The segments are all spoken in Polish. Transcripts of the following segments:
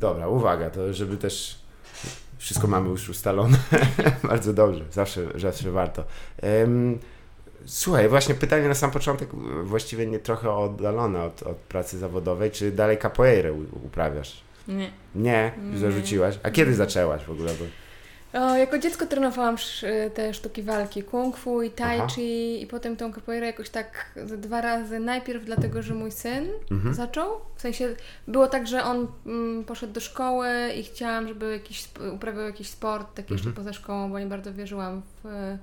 Dobra, uwaga, to żeby też wszystko mamy już ustalone. Bardzo dobrze, zawsze, zawsze warto. Um, słuchaj, właśnie pytanie na sam początek, właściwie nie trochę oddalone od, od pracy zawodowej. Czy dalej capoeirę uprawiasz? Nie. Nie? Zarzuciłaś? A kiedy zaczęłaś w ogóle? O, jako dziecko trenowałam te sztuki walki kung fu i tai chi i potem tą capoeirę jakoś tak dwa razy. Najpierw dlatego, że mój syn mhm. zaczął. W sensie było tak, że on mm, poszedł do szkoły i chciałam, żeby jakiś, uprawiał jakiś sport taki mhm. jeszcze poza szkołą, bo nie bardzo wierzyłam w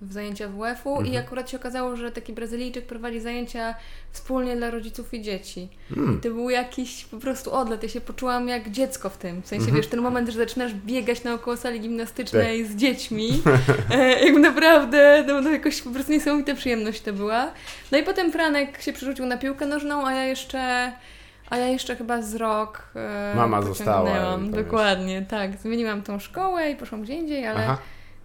w zajęcia WF-u mhm. i akurat się okazało, że taki Brazylijczyk prowadzi zajęcia wspólnie dla rodziców i dzieci. Mm. I to był jakiś po prostu odlet. Ja się poczułam jak dziecko w tym. W sensie, mhm. wiesz, ten moment, że zaczynasz biegać naokoło sali gimnastycznej tak. z dziećmi. E, jakby naprawdę, no, no jakoś po prostu niesamowita przyjemność to była. No i potem Franek się przerzucił na piłkę nożną, a ja jeszcze... A ja jeszcze chyba z rok. E, Mama została. Dokładnie, tak. Zmieniłam tą szkołę i poszłam gdzie indziej, ale. Aha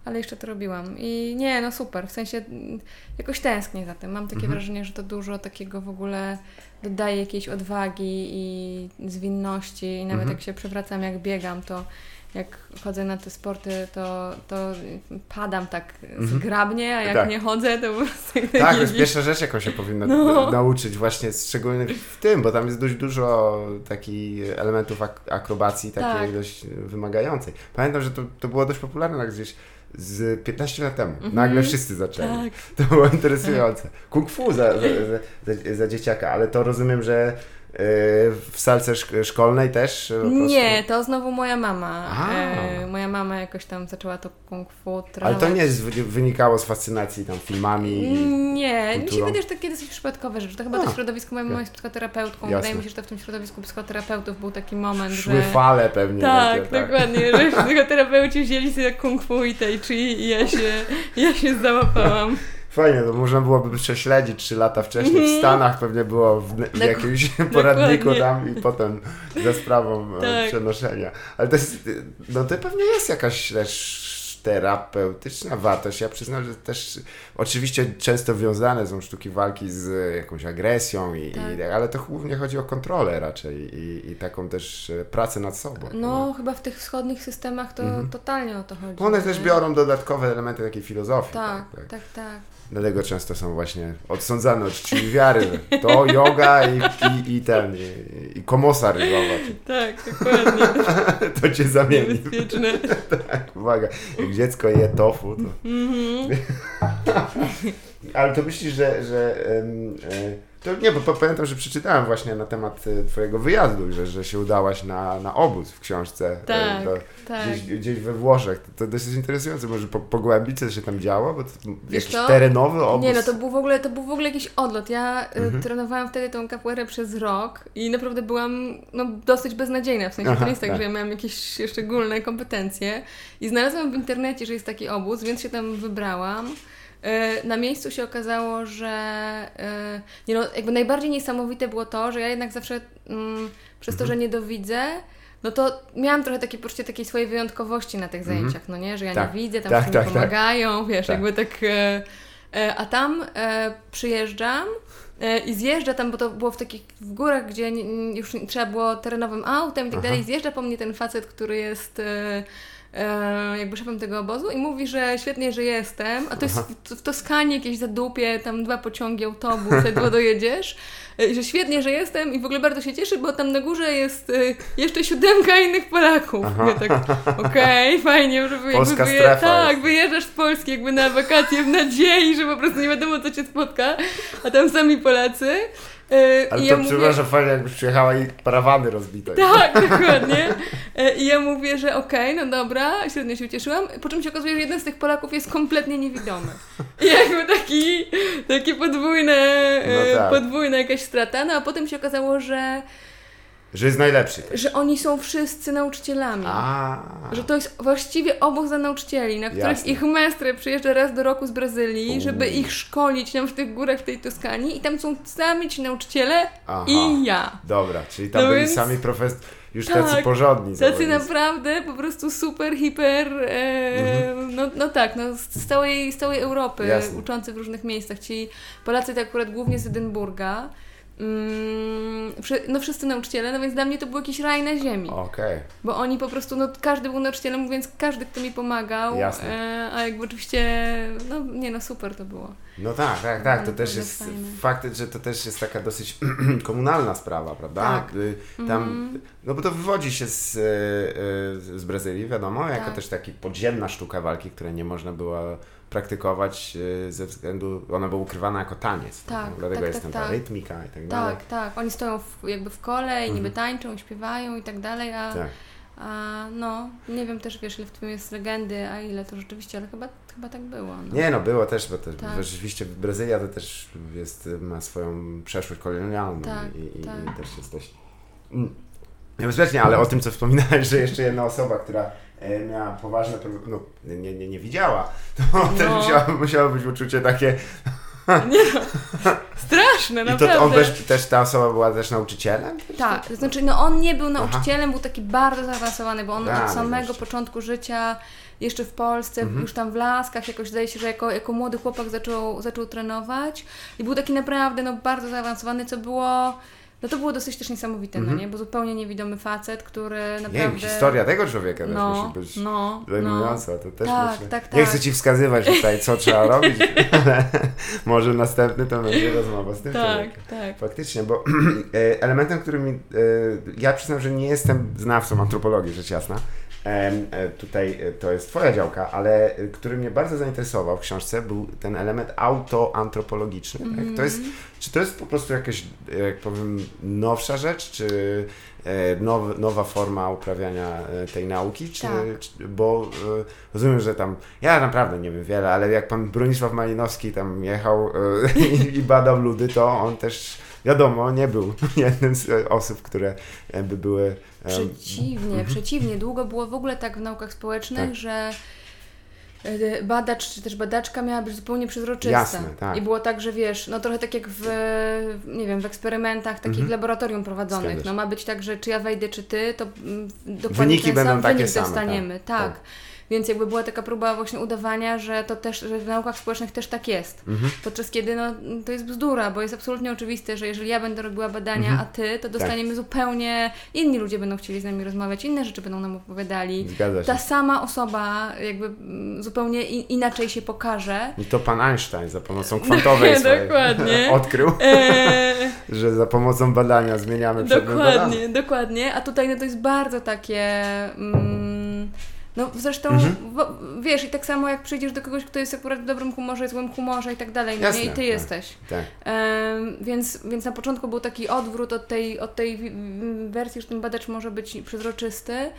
ale jeszcze to robiłam. I nie, no super, w sensie mm, jakoś tęsknię za tym. Mam takie mhm. wrażenie, że to dużo takiego w ogóle dodaje jakiejś odwagi i zwinności i nawet mhm. jak się przewracam, jak biegam, to jak chodzę na te sporty, to, to padam tak mhm. zgrabnie, a jak tak. nie chodzę, to po prostu... Tak, to jest pierwsza rzecz, jaką się powinno no. nauczyć właśnie, szczególnie w tym, bo tam jest dość dużo takich elementów ak akrobacji takiej tak. dość wymagającej. Pamiętam, że to, to było dość popularne gdzieś z 15 lat temu. Mm -hmm. Nagle wszyscy zaczęli. Tak. To było interesujące. Kung fu za, za, za, za, dzieciaka, ale to rozumiem, że w salce szkolnej też? Nie, to znowu moja mama. E, moja mama jakoś tam zaczęła to kung fu trenować. Ale to nie wynikało z fascynacji tam filmami? Nie, mi się wydaje, że to takie dosyć przypadkowe rzeczy. To chyba A, to środowisko, moja mama jest psychoterapeutką. Jasne. Wydaje mi się, że to w tym środowisku psychoterapeutów był taki moment, Szły że... fale pewnie. Tak, takie, tak. dokładnie, że psychoterapeuci wzięli sobie kung fu i tai chi i ja się, ja się załapałam. Fajnie, to można byłoby prześledzić trzy lata wcześniej. W mhm. Stanach pewnie było w, w jakimś poradniku tam i potem za sprawą e, tak. przenoszenia. Ale to jest, no to pewnie jest jakaś też terapeutyczna wartość. Ja przyznam, że też oczywiście często wiązane są sztuki walki z jakąś agresją, i, tak. i ale to głównie chodzi o kontrolę raczej i, i, taką też pracę nad sobą. No, no. chyba w tych wschodnich systemach to mhm. totalnie o to chodzi. One też biorą dodatkowe elementy takiej filozofii. Tak, tak, tak. tak. Dlatego często są właśnie odsądzane od czci wiary. To yoga i, i, i ten, i, i komosa rybowa. Tak, dokładnie. to cię zamieni. Niebezpieczne. tak, uwaga. Jak dziecko je tofu, to... Mm -hmm. Ale to myślisz, że... że um, to nie, bo pamiętam, że przeczytałem właśnie na temat e, Twojego wyjazdu, że, że się udałaś na, na obóz w książce. E, tak, do, tak. Gdzieś, gdzieś, we Włoszech. To, to dosyć interesujące. Może po, pogłębić, co się tam działo? Bo to jakiś to? terenowy obóz. Nie, no to był w ogóle, to był w ogóle jakiś odlot. Ja e, mhm. trenowałam wtedy tą capoeirę przez rok i naprawdę byłam no, dosyć beznadziejna. W sensie Aha, to nie jest tak, tak, że ja miałam jakieś szczególne kompetencje. I znalazłam w internecie, że jest taki obóz, więc się tam wybrałam. E, na miejscu się okazało, że e, nie no, jakby najbardziej niesamowite było to, że ja jednak zawsze mm, przez to, mhm. że nie dowidzę, no to miałam trochę takie poczucie takiej swojej wyjątkowości na tych mhm. zajęciach, no nie, że ja tak. nie widzę, tam tak, tak, pomagają, tak. wiesz, tak. jakby tak. E, a tam przyjeżdżam i zjeżdża tam, bo to było w takich w górach, gdzie już trzeba było terenowym autem i tak dalej, zjeżdża po mnie ten facet, który jest jakby szefem tego obozu i mówi, że świetnie, że jestem, a to jest w, Toskanii jakieś zadupie, tam dwa pociągi, autobus, ledwo dojedziesz, e, że świetnie, że jestem i w ogóle bardzo się cieszę, bo tam na górze jest e, jeszcze siódemka innych Polaków. Ja tak, okej, okay, fajnie, że Polska wyje, tak, jest. wyjeżdżasz z Polski jakby na wakacje w nadziei, że po prostu nie wiadomo, co cię spotka, a tam sami Polacy. Yy, Ale to ja przepraszam, fajnie jakbyś przyjechała i parawany rozbite. Tak, dokładnie. Yy, I ja mówię, że okej, okay, no dobra, średnio się ucieszyłam, po czym się okazuje, że jeden z tych Polaków jest kompletnie niewidomy. I jakby taki, takie podwójne, no tak. podwójna jakaś strata, no a potem się okazało, że że jest najlepszy. Też. Że oni są wszyscy nauczycielami. A. Że to jest właściwie obóz za nauczycieli, na których Jasne. ich mestre przyjeżdża raz do roku z Brazylii, U. żeby ich szkolić tam w tych górach w tej Toskanii i tam są sami ci nauczyciele Aha. i ja. Dobra, czyli tam no byli więc... sami profesor już tak, tacy porządni. Tacy naprawdę po prostu super, hiper, e, mhm. no, no tak, no, z, całej, z całej Europy, Jasne. uczący w różnych miejscach. Ci Polacy to akurat głównie z Edynburga, no wszyscy nauczyciele, no więc dla mnie to był jakiś raj na ziemi. Okej. Okay. Bo oni po prostu, no każdy był nauczycielem, więc każdy, kto mi pomagał. Jasne. E, a jakby oczywiście, no nie no super to było. No tak, tak, tak. To też jest fajne. fakt, że to też jest taka dosyć komunalna sprawa, prawda? Tak. Y, tam, mm. No bo to wywodzi się z, y, y, z Brazylii, wiadomo, jako tak. też taki podziemna sztuka walki, której nie można było praktykować ze względu, ona była ukrywana jako taniec. Tak, tak? Dlatego tak, jest tak, ta tak. rytmika i tak dalej. Tak, tak. Oni stoją w, jakby w kole i niby mhm. tańczą, śpiewają i tak dalej, a tak. A, no, nie wiem też, wiesz, ile w tym jest legendy, a ile to rzeczywiście, ale chyba, chyba tak było. No. Nie, no było też, bo tak. rzeczywiście Brazylia to też jest, ma swoją przeszłość kolonialną i, i, i też jest dość mm, niebezpiecznie, ale o tym, co wspominałeś, że jeszcze jedna osoba, która miała poważne problemy, no nie, nie, nie widziała, to no. też musiało, musiało być uczucie takie nie no. Straszne, I naprawdę. I to on też, też, ta osoba była też nauczycielem? Tak, to znaczy no on nie był nauczycielem, Aha. był taki bardzo zaawansowany, bo on A, od no samego początku życia jeszcze w Polsce, mhm. już tam w Laskach, jakoś zdaje się, że jako, jako młody chłopak zaczął, zaczął trenować i był taki naprawdę no, bardzo zaawansowany, co było no to było dosyć też niesamowite, mm -hmm. no mhm. nie? Bo zupełnie niewidomy facet, który naprawdę... Nie historia tego człowieka też no, musi być no, zajmująca. No. To też tak, myślę. tak, tak. Nie chcę Ci wskazywać tutaj, co trzeba robić, ale może następny to będzie rozmowa z tym tak, człowiekiem. Tak, Faktycznie, bo e, elementem, który mi... E, ja przyznam, że nie jestem znawcą antropologii, rzecz jasna, tutaj e, to jest Twoja działka, ale e, który mnie bardzo zainteresował w książce był ten element autoantropologiczny. Mm. Tak? To jest, mhm. czy to jest po prostu jakaś, jak powiem, nowsza rzecz, czy now, nowa forma uprawiania tej nauki? Czy, tak. czy, bo rozumiem, że tam, ja naprawdę nie wiem wiele, ale jak pan Bronisław Malinowski tam jechał i, i badał ludy, to on też wiadomo, nie był jednym z osób, które by były Przeciwnie, mhm. przeciwnie. Długo było w ogóle tak w naukach społecznych, tak. że e, badacz czy też badaczka miała być zupełnie przezroczysta. Jasne, tak. I było tak, że wiesz, no trochę tak jak w, nie wiem, w eksperymentach takich mhm. laboratorium prowadzonych. No ma być tak, że czy ja wejdę, czy ty, to mm, dokładnie Wyniki ten będą sam takie wynik same, dostaniemy. tak. tak. tak. Więc jakby była taka próba właśnie udawania, że to też, że w naukach społecznych też tak jest. Mhm. Podczas kiedy no, to jest bzdura, bo jest absolutnie oczywiste, że jeżeli ja będę robiła badania, mhm. a ty, to dostaniemy tak. zupełnie, inni ludzie będą chcieli z nami rozmawiać, inne rzeczy będą nam opowiadali. Zgadza się. Ta sama osoba jakby zupełnie inaczej się pokaże. I to pan Einstein za pomocą kwantowej dokładnie. odkrył, e... że za pomocą badania zmieniamy przedmiot Dokładnie, dokładnie. A tutaj no, to jest bardzo takie... Mm, no zresztą, mhm. wiesz, i tak samo jak przyjdziesz do kogoś, kto jest akurat w dobrym humorze, złym humorze i tak dalej, no nie? I ty tak, jesteś. Tak. Um, więc, więc na początku był taki odwrót od tej, od tej wersji, że ten badacz może być przezroczysty.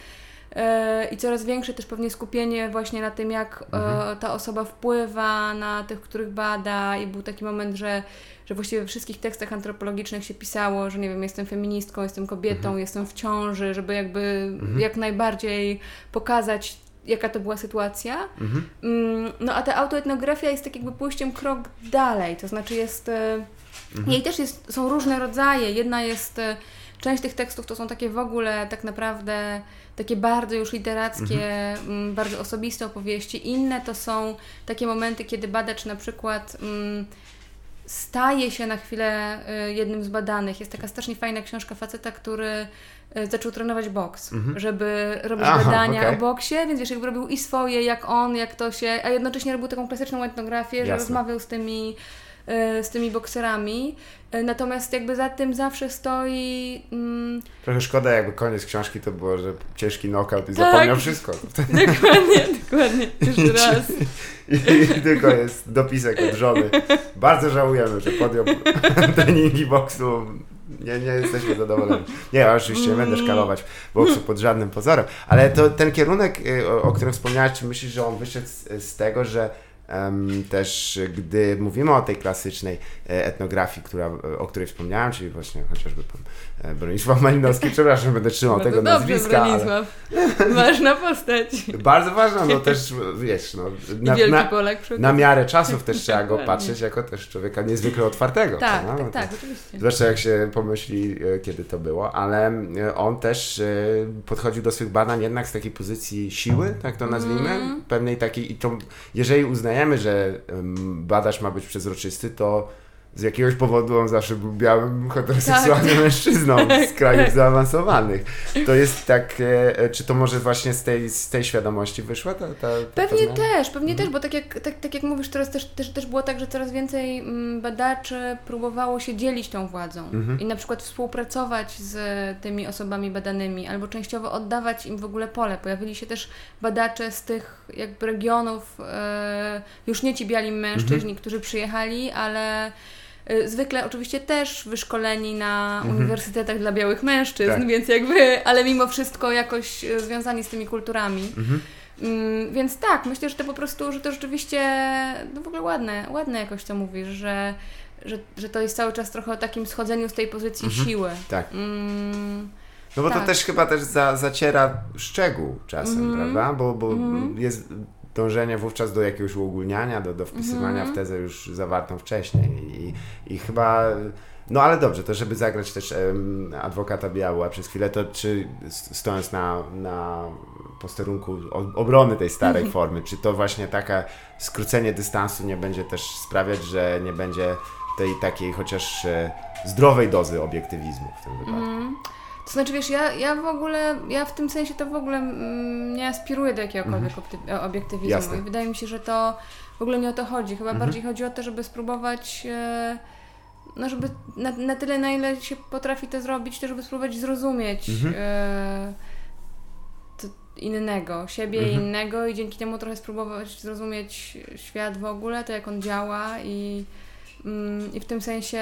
E, I coraz większe też pewnie skupienie właśnie na tym, jak e, mhm. ta osoba wpływa na tych, których bada, i był taki moment, że że właściwie we wszystkich tekstach antropologicznych się pisało, że nie wiem, jestem feministką, jestem kobietą, mhm. jestem w ciąży, żeby jakby mhm. jak najbardziej pokazać jaka to była sytuacja. Mhm. Mm, no a ta autoetnografia jest tak jakby pójściem krok dalej, to znaczy jest... E, mhm. Jej też jest, są różne rodzaje. Jedna jest... E, część tych tekstów to są takie w ogóle tak naprawdę takie bardzo już literackie, mhm. Mm, bardzo osobiste opowieści. Inne to są takie momenty, kiedy badacz na przykład mm, staje się na chwilę y, jednym z badanych. Jest taka strasznie fajna książka faceta, który y, zaczął trenować boks, mhm. żeby robić Aha, badania okay. o boksie, więc wiesz, jakby robił i swoje, jak on, jak to się, a jednocześnie robił taką klasyczną etnografię, Jasne. że rozmawiał z tymi z tymi bokserami. Natomiast jakby za tym zawsze stoi. Mm... Trochę szkoda, jakby koniec książki to było, że ciężki knockout i tak, zapomniał wszystko. Dokładnie, dokładnie. Jeszcze raz. I, I, tylko jest dopisek od żony. Bardzo żałujemy, że podjął treningi boksu. Nie, nie jesteśmy zadowoleni. Nie, oczywiście nie będę szkalować boksu pod żadnym pozorem, ale to ten kierunek, y, o, o którym wspomniałeś, czy myślisz, że on wyszedł z, z tego, że też gdy mówimy o tej klasycznej e, etnografii, która, o której wspomniałem, czyli właśnie chociażby pan e, Bronisław Malinowski, przepraszam, będę trzymał no tego dobrze, nazwiska. Bronisław. Ale... Ważna postać. Bardzo ważna, no też wiesz, no, na, na, na miarę czasów też trzeba go patrzeć jako też człowieka niezwykle otwartego. Tak, tak, no, tak, oczywiście. Zwłaszcza jak się pomyśli, e, kiedy to było, ale on też podchodził do swych badań jednak z takiej pozycji siły, tak to nazwijmy, mm. pewnej takiej, i to, jeżeli uznajemy uznajemy, że badacz ma być przezroczysty, to z jakiegoś powodu on zawsze był białym, heteroseksualnym tak. mężczyzną z krajów zaawansowanych. To jest tak, e, czy to może właśnie z tej, z tej świadomości wyszła ta, ta, ta Pewnie ta też, pewnie mhm. też, bo tak jak, tak, tak jak mówisz, teraz też, też, też było tak, że coraz więcej mm, badaczy próbowało się dzielić tą władzą mhm. i na przykład współpracować z tymi osobami badanymi, albo częściowo oddawać im w ogóle pole. Pojawili się też badacze z tych jakby regionów, e, już nie ci biali mężczyźni, mhm. którzy przyjechali, ale zwykle oczywiście też wyszkoleni na mhm. uniwersytetach dla białych mężczyzn, tak. więc jakby, ale mimo wszystko jakoś y, związani z tymi kulturami. Mhm. Mm, więc tak, myślę, że to po prostu, że to rzeczywiście no w ogóle ładne, ładne jakoś to mówisz, że, że, że to jest cały czas trochę o takim schodzeniu z tej pozycji mhm. siły. Tak. Mm, no bo tak. to też chyba też za, zaciera szczegół czasem, mm prawda? Bo, bo mm jest dążenie wówczas do jakiegoś uogólniania, do, do wpisywania mm. w tezę już zawartą wcześniej i, i chyba... No ale dobrze, to żeby zagrać też um, adwokata białła przez chwilę, to czy stojąc na, na posterunku obrony tej starej mm. formy, czy to właśnie takie skrócenie dystansu nie będzie też sprawiać, że nie będzie tej takiej chociaż e, zdrowej dozy obiektywizmu w tym wypadku? Mm. To znaczy, wiesz, ja, ja w ogóle, ja w tym sensie to w ogóle mm, nie aspiruję do jakiegokolwiek mhm. obiektywizmu Jasne. i wydaje mi się, że to w ogóle nie o to chodzi. Chyba mhm. bardziej chodzi o to, żeby spróbować, e, no żeby na, na tyle, na ile się potrafi to zrobić, to żeby spróbować zrozumieć mhm. e, innego, siebie mhm. innego i dzięki temu trochę spróbować zrozumieć świat w ogóle, to jak on działa i, mm, i w tym sensie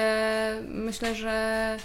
myślę, że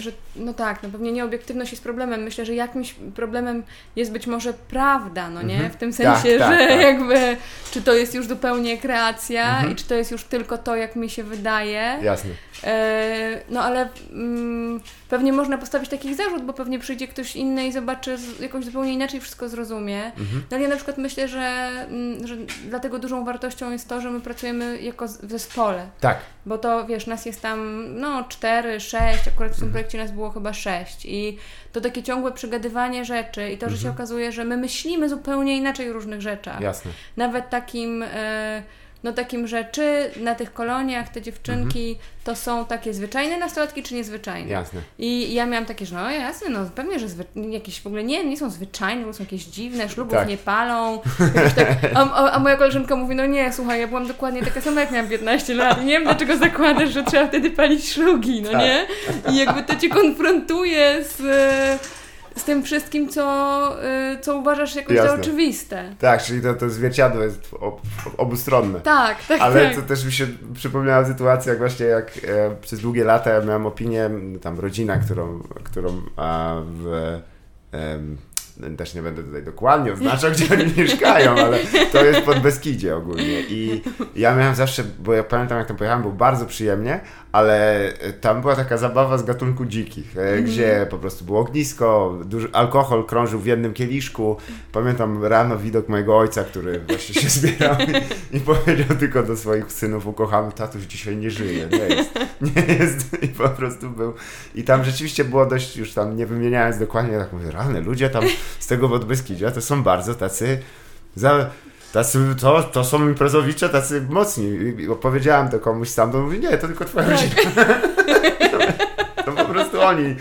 że no tak, no pewnie nieobiektywność jest problemem. Myślę, że jakimś problemem jest być może prawda, no nie? Mhm. W tym sensie, tak, tak, że tak. jakby czy to jest już zupełnie kreacja mhm. i czy to jest już tylko to, jak mi się wydaje. Jasne. E, no ale mm, pewnie można postawić takich zarzut, bo pewnie przyjdzie ktoś inny i zobaczy z, jakoś zupełnie inaczej wszystko zrozumie. Mhm. No ale ja na przykład myślę, że, mm, że dlatego dużą wartością jest to, że my pracujemy jako w zespole. Tak. Bo to wiesz, nas jest tam no cztery, sześć, akurat w tym mhm. Projekcie nas było chyba sześć i to takie ciągłe przegadywanie rzeczy i to, że mhm. się okazuje, że my myślimy zupełnie inaczej o różnych rzeczach. Jasne. Nawet takim... Y no takim rzeczy na tych koloniach te dziewczynki mhm. to są takie zwyczajne nastolatki czy niezwyczajne? Jasne. I ja miałam takie, że no jasne, no pewnie, że jakieś w ogóle nie, nie są zwyczajne, bo są jakieś dziwne, ślubów tak. nie palą. Tak, a, a, moja koleżanka mówi, no nie, słuchaj, ja byłam dokładnie taka sama, jak miałam 15 lat i nie wiem dlaczego zakładasz, że trzeba wtedy palić szlugi, no tak. nie? I jakby to cię konfrontuje z z tym wszystkim, co, y, co uważasz jakoś Jasne. za oczywiste. Tak, czyli to, to zwierciadło jest ob, obustronne. Tak, tak. Ale tak. to też mi się przypomniała sytuacja, jak właśnie jak e, przez długie lata ja miałem opinię, tam rodzina, którą, którą a, w, e, też nie będę tutaj dokładnie oznaczał, gdzie oni mieszkają, ale to jest pod Beskidzie ogólnie. I ja miałem zawsze, bo ja pamiętam jak tam pojechałem, było bardzo przyjemnie, ale tam była taka zabawa z gatunku dzikich, mm. gdzie po prostu było ognisko, duży alkohol krążył w jednym kieliszku. Pamiętam rano widok mojego ojca, który właśnie się zbierał i, i powiedział tylko do swoich synów ukochany, tatuś dzisiaj nie żyje, nie jest, nie jest i po prostu był. I tam rzeczywiście było dość, już tam nie wymieniając dokładnie, tak mówię, rany ludzie tam z tego Podbeskidzia to są bardzo tacy za, tacy, to, to są imprezowicze, tacy mocni. I opowiedziałem to komuś sam, to mówi, nie, to tylko twoja rodzina. to po prostu oni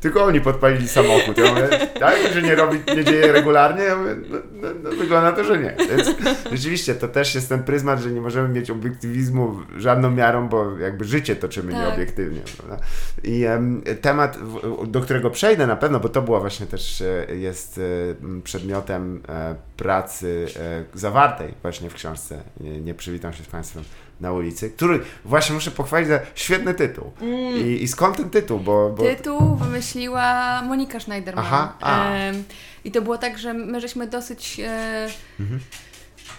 tylko oni podpalili samochód. Ja mówię, tak, że nie robi, nie dzieje regularnie? Ja mówię, no, no, no, wygląda to, że nie. Więc rzeczywiście to też jest ten pryzmat, że nie możemy mieć obiektywizmu żadną miarą, bo jakby życie toczymy tak. nieobiektywnie. Prawda? I um, temat, do którego przejdę na pewno, bo to była właśnie też, e, jest e, przedmiotem e, pracy zawartej właśnie w książce Nie, nie przywitam się z Państwem na ulicy, który właśnie muszę pochwalić za świetny tytuł. Mm. I, I, skąd ten tytuł? Bo, bo... Tytuł wymyśliła Monika Schneiderman. Aha, e, I to było tak, że my żeśmy dosyć... E, mhm.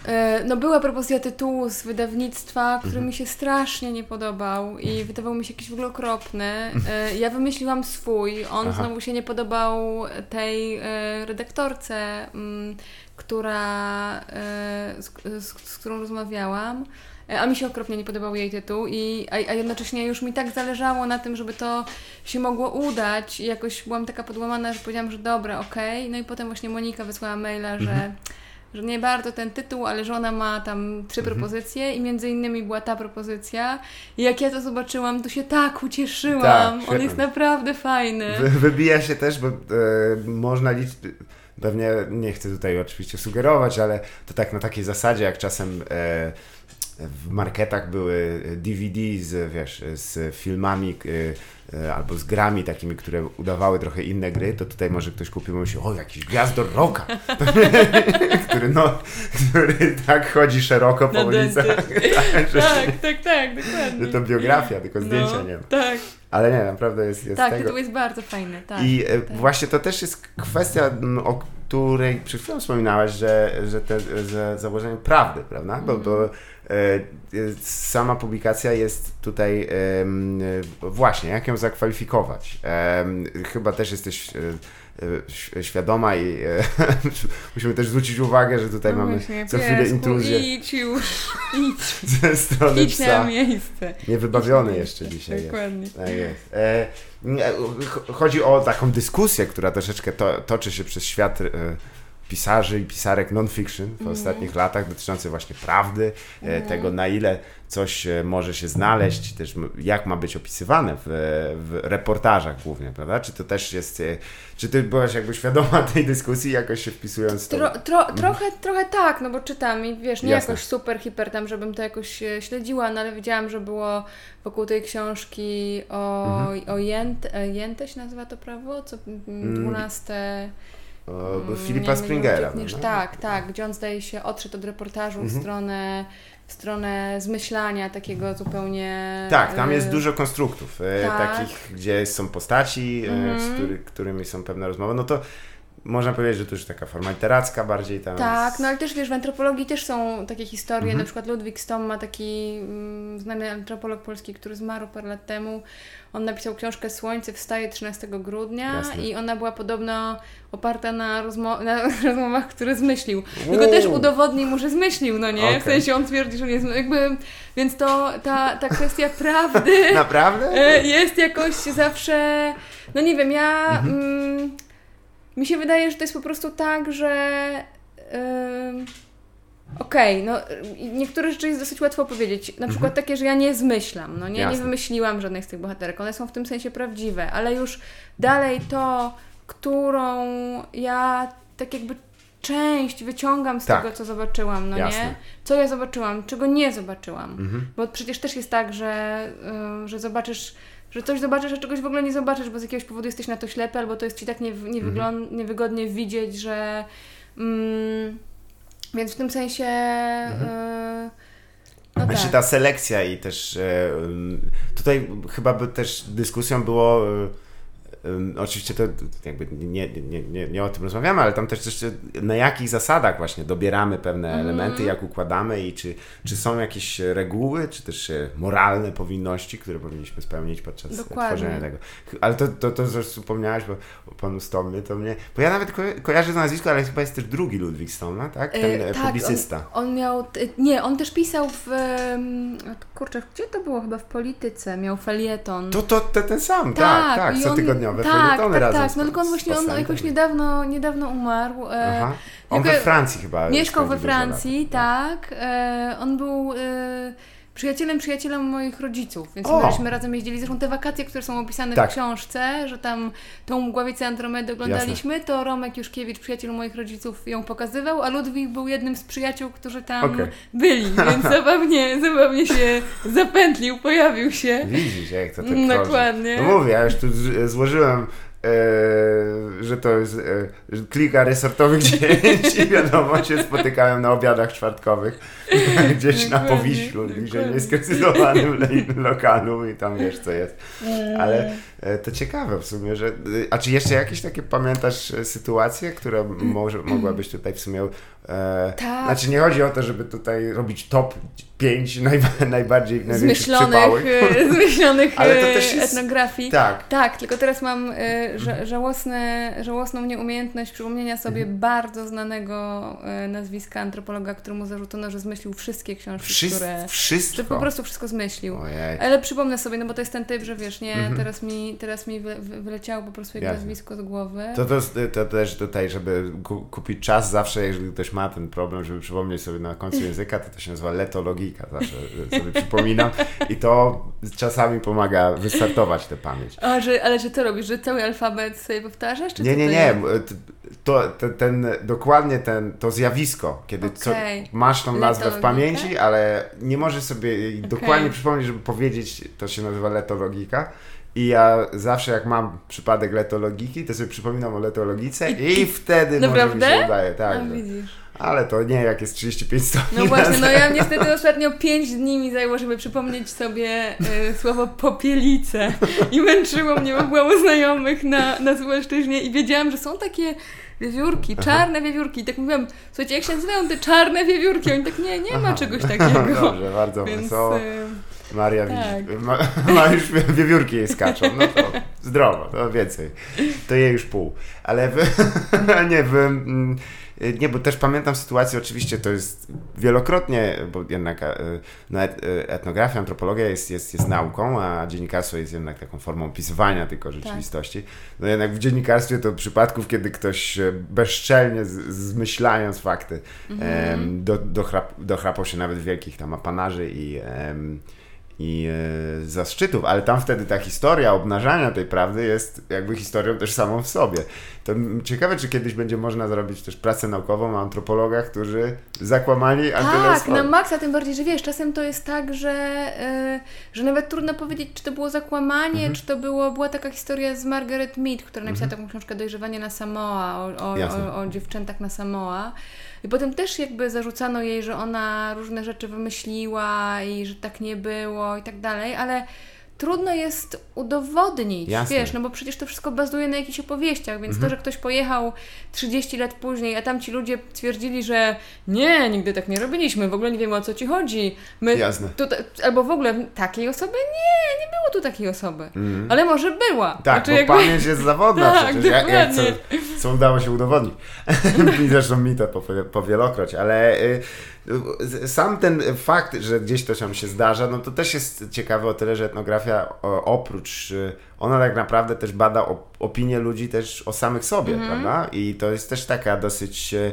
e, no była propozycja tytułu z wydawnictwa, który mhm. mi się strasznie nie podobał i wydawał mi się jakiś w ogóle okropny. E, ja wymyśliłam swój, on Aha. znowu się nie podobał tej e, redaktorce, mm, która, e, z, z, z którą rozmawiałam. E, a mi się okropnie nie podobał jej tytuł, i, a, a jednocześnie już mi tak zależało na tym, żeby to się mogło udać i jakoś byłam taka podłamana, że powiedziałam, że dobra, okej. Okay. No i potem właśnie Monika wysłała maila, że mhm. że nie bardzo ten tytuł, ale że ona ma tam trzy mhm. propozycje i między innymi była ta propozycja. I jak ja to zobaczyłam, to się tak ucieszyłam. Tak, On jest naprawdę fajny. Wy, wybija się też, bo e, można liczyć pewnie nie chcę tutaj oczywiście sugerować, ale to tak na takiej zasadzie, jak czasem e, w marketach były DVD z, wiesz, z filmami e, e, albo z grami takimi, które udawały trochę inne gry, to tutaj może ktoś kupił i myśli, o jakiś gwiazdor roka, który, no, który tak chodzi szeroko po ulicach. tak, tak, tak, tak, dokładnie. Że to biografia, tylko zdjęcia no, nie ma. Tak. Ale nie, naprawdę jest, jest tak, tego. tytuł jest bardzo fajny, tak. I e, tak. właśnie to też jest kwestia, o której przed chwilą wspominałaś, że, że te że założenie prawdy, prawda? Bo, bo e, sama publikacja jest tutaj e, właśnie, jak ją zakwalifikować. Chyba też jesteś świadoma i e, musimy też zwrócić uwagę, że tutaj no mamy właśnie, co chwilę intruzję. Idź już, idź. Ze strony idź psa. na miejsce. Niewybawiony jeszcze dzisiaj Dokładnie. jest. Tak jest. E, chodzi o taką dyskusję, która troszeczkę to, toczy się przez świat e, pisarzy i pisarek non-fiction w mm. ostatnich latach dotyczące właśnie prawdy, mm. tego na ile coś e, może się znaleźć, też jak ma być opisywane w, w reportażach głównie, prawda? Czy to też jest, e, czy ty byłaś jakby świadoma tej dyskusji, jakoś się wpisując? Tro, tro, mhm. trochę, trochę tak, no bo czytam i wiesz, nie Jasne. jakoś super, hiper tam, żebym to jakoś śledziła, no ale widziałam, że było wokół tej książki o, mhm. o Jęte, Jęte się nazywa to prawo? Co, 12... Mm. Mm, Filipa Springera. No, tak, tak, gdzie on zdaje się odszedł od reportażu w mhm. stronę w stronę zmyślania takiego zupełnie. Tak, tam jest y, dużo konstruktów, y, tak. takich, gdzie są postaci, mm. z który, którymi są pewne rozmowy. No to można powiedzieć, że to już taka forma literacka bardziej tam. Tak, no ale też wiesz, w antropologii też są takie historie. Mhm. Na przykład Ludwik Stom ma taki mm, znany antropolog polski, który zmarł parę lat temu. On napisał książkę Słońce wstaje 13 grudnia Jasne. i ona była podobno oparta na, rozmo na rozmowach, które zmyślił. Tylko też udowodnił mu, że zmyślił, no nie? Okay. W sensie on twierdzi, że nie jest jakby, więc to ta, ta kwestia prawdy Naprawdę? Jest jakoś zawsze, no nie wiem, ja mhm. mm, mi się wydaje, że to jest po prostu tak, że yy, Okej, okay, no niektóre rzeczy jest dosyć łatwo powiedzieć. Na przykład mhm. takie, że ja nie zmyślam, no nie, nie wymyśliłam żadnych z tych bohaterek. One są w tym sensie prawdziwe, ale już dalej to, którą ja tak jakby część wyciągam z tak. tego, co zobaczyłam, no Jasne. nie? Co ja zobaczyłam, czego nie zobaczyłam. Mhm. Bo przecież też jest tak, że, yy, że zobaczysz że coś zobaczysz, a czegoś w ogóle nie zobaczysz, bo z jakiegoś powodu jesteś na to ślepy, albo to jest Ci tak nie, nie mhm. niewygodnie widzieć, że... Mm, więc w tym sensie... Mhm. Y, no Myślę, tak. ta selekcja i też e, tutaj chyba by też dyskusją było e, Oczywiście to jakby nie, nie, nie, nie o tym rozmawiamy, ale tam też, też na jakich zasadach właśnie dobieramy pewne mm. elementy, jak układamy i czy, czy są jakieś reguły, czy też e, moralne powinności, które powinniśmy spełnić podczas Dokładnie. tworzenia tego. Ale to, to, to że wspomniałaś bo, o panu Stomny, to mnie... Bo ja nawet ko kojarzę to nazwisko, ale chyba jest też drugi Ludwik Stomna, tak? Ten e, tak, publicysta. On, on, miał... Nie, on też pisał w... Kurczę, gdzie to było? Chyba w polityce. Miał felieton. To, to, to ten sam, tak, tak, tak co tygodnio tak, tak, razem. Tak, no tylko on właśnie on jakoś niedawno, niedawno umarł. E, Aha. On we Francji chyba. Mieszkał we Francji, tak. E, on był e, przyjacielem, przyjacielem moich rodziców, więc o! myśmy razem jeździli. Zresztą te wakacje, które są opisane tak. w książce, że tam tą mgławicę Andromedy oglądaliśmy, Jasne. to Romek Juszkiewicz, przyjaciel moich rodziców, ją pokazywał, a Ludwik był jednym z przyjaciół, którzy tam okay. byli, więc zabawnie, zabawnie się zapętlił, pojawił się. Widzisz, jak to tak Dokładnie. No mówię, ja już tu złożyłem E, że to jest e, kilka resortowych zdjęć i wiadomo, się spotykałem na obiadach czwartkowych gdzieś na Powiślu, bliżej nieskrecyzowanym lokalu i tam wiesz co jest. Ale e, to ciekawe w sumie, że a czy jeszcze jakieś takie pamiętasz sytuacje, które może, mogłabyś tutaj w sumie E, tak. Znaczy nie chodzi o to, żeby tutaj robić top 5 najba najbardziej zmyślonych, e, zmyślonych Ale to też jest... etnografii. Tak. Tak, tylko teraz mam e, ża żałosne, żałosną nieumiejętność przypomnienia sobie mhm. bardzo znanego e, nazwiska antropologa, któremu zarzucono, że zmyślił wszystkie książki, które... Wszystko? Że po prostu wszystko zmyślił. Ojej. Ale przypomnę sobie, no bo to jest ten typ, że wiesz, nie, mhm. teraz mi mi, teraz mi wy, wyleciało po prostu jego nazwisko z głowy. To, to, to też tutaj, żeby kupić czas zawsze, jeżeli ktoś ma ten problem, żeby przypomnieć sobie na końcu języka, to to się nazywa letologika, zawsze sobie przypominam i to czasami pomaga wystartować tę pamięć. A, że, ale że to robisz, że cały alfabet sobie powtarzasz? Nie, nie, nie. To, ten, ten, dokładnie ten, to zjawisko, kiedy okay. co, masz tą nazwę w pamięci, ale nie możesz sobie okay. dokładnie przypomnieć, żeby powiedzieć, to się nazywa letologika. I ja zawsze jak mam przypadek letologiki, to sobie przypominam o letologice i, i wtedy może mi się udaje. Tak, A, widzisz. Ale to nie jak jest 35 stopni. No właśnie, no ja niestety ostatnio 5 dni mi zajęło, żeby przypomnieć sobie y, słowo popielice. I męczyło mnie, bo była u znajomych na, na Sułeszczyźnie i wiedziałam, że są takie wiewiórki, czarne Aha. wiewiórki. I tak mówiłam, słuchajcie, jak się nazywają te czarne wiewiórki? Oni tak, nie, nie ma Aha. czegoś takiego. Dobrze, bardzo Więc, wesoło. Maria tak. ma, ma, już wiewiórki jej skaczą, no to zdrowo, to więcej. To jej już pół. Ale wy, nie, wy, mm, nie, bo też pamiętam sytuację, oczywiście to jest wielokrotnie, bo jednak e, no, e, etnografia, antropologia jest, jest, jest nauką, a dziennikarstwo jest jednak taką formą opisywania tylko rzeczywistości. Tak. No jednak w dziennikarstwie to przypadków, kiedy ktoś bezczelnie, z, zmyślając fakty, mhm. do, dochrap, dochrapał się nawet wielkich tam apanarzy i i e, zaszczytów, ale tam wtedy ta historia obnażania tej prawdy jest jakby historią też samą w sobie. To ciekawe, czy kiedyś będzie można zrobić też pracę naukową o antropologach, którzy zakłamali Tak, na maksa, tym bardziej, że wiesz, czasem to jest tak, że, yy, że nawet trudno powiedzieć, czy to było zakłamanie, mhm. czy to było, była taka historia z Margaret Mead, która napisała mhm. taką książkę Dojrzewanie na Samoa, o, o, o, o dziewczętach na Samoa. I potem też jakby zarzucano jej, że ona różne rzeczy wymyśliła i że tak nie było i tak dalej, ale trudno jest udowodnić, Jasne. wiesz, no bo przecież to wszystko bazuje na jakichś opowieściach, więc mhm. to, że ktoś pojechał 30 lat później, a tam ci ludzie twierdzili, że nie, nigdy tak nie robiliśmy, w ogóle nie wiemy o co ci chodzi. My Jasne. Tutaj, albo w ogóle takiej osoby? Nie, nie było tu takiej osoby. Mhm. Ale może była. Tak, znaczy, bo jakby... pamięć jest zawodna tak, przecież, jak, jak co, co, udało się udowodnić. Zresztą mi to powielokroć, ale... Y sam ten fakt, że gdzieś to tam się zdarza, no to też jest ciekawe o tyle, że etnografia oprócz, y, ona tak naprawdę też bada opinie ludzi też o samych sobie, mm prawda? I to jest też taka dosyć e,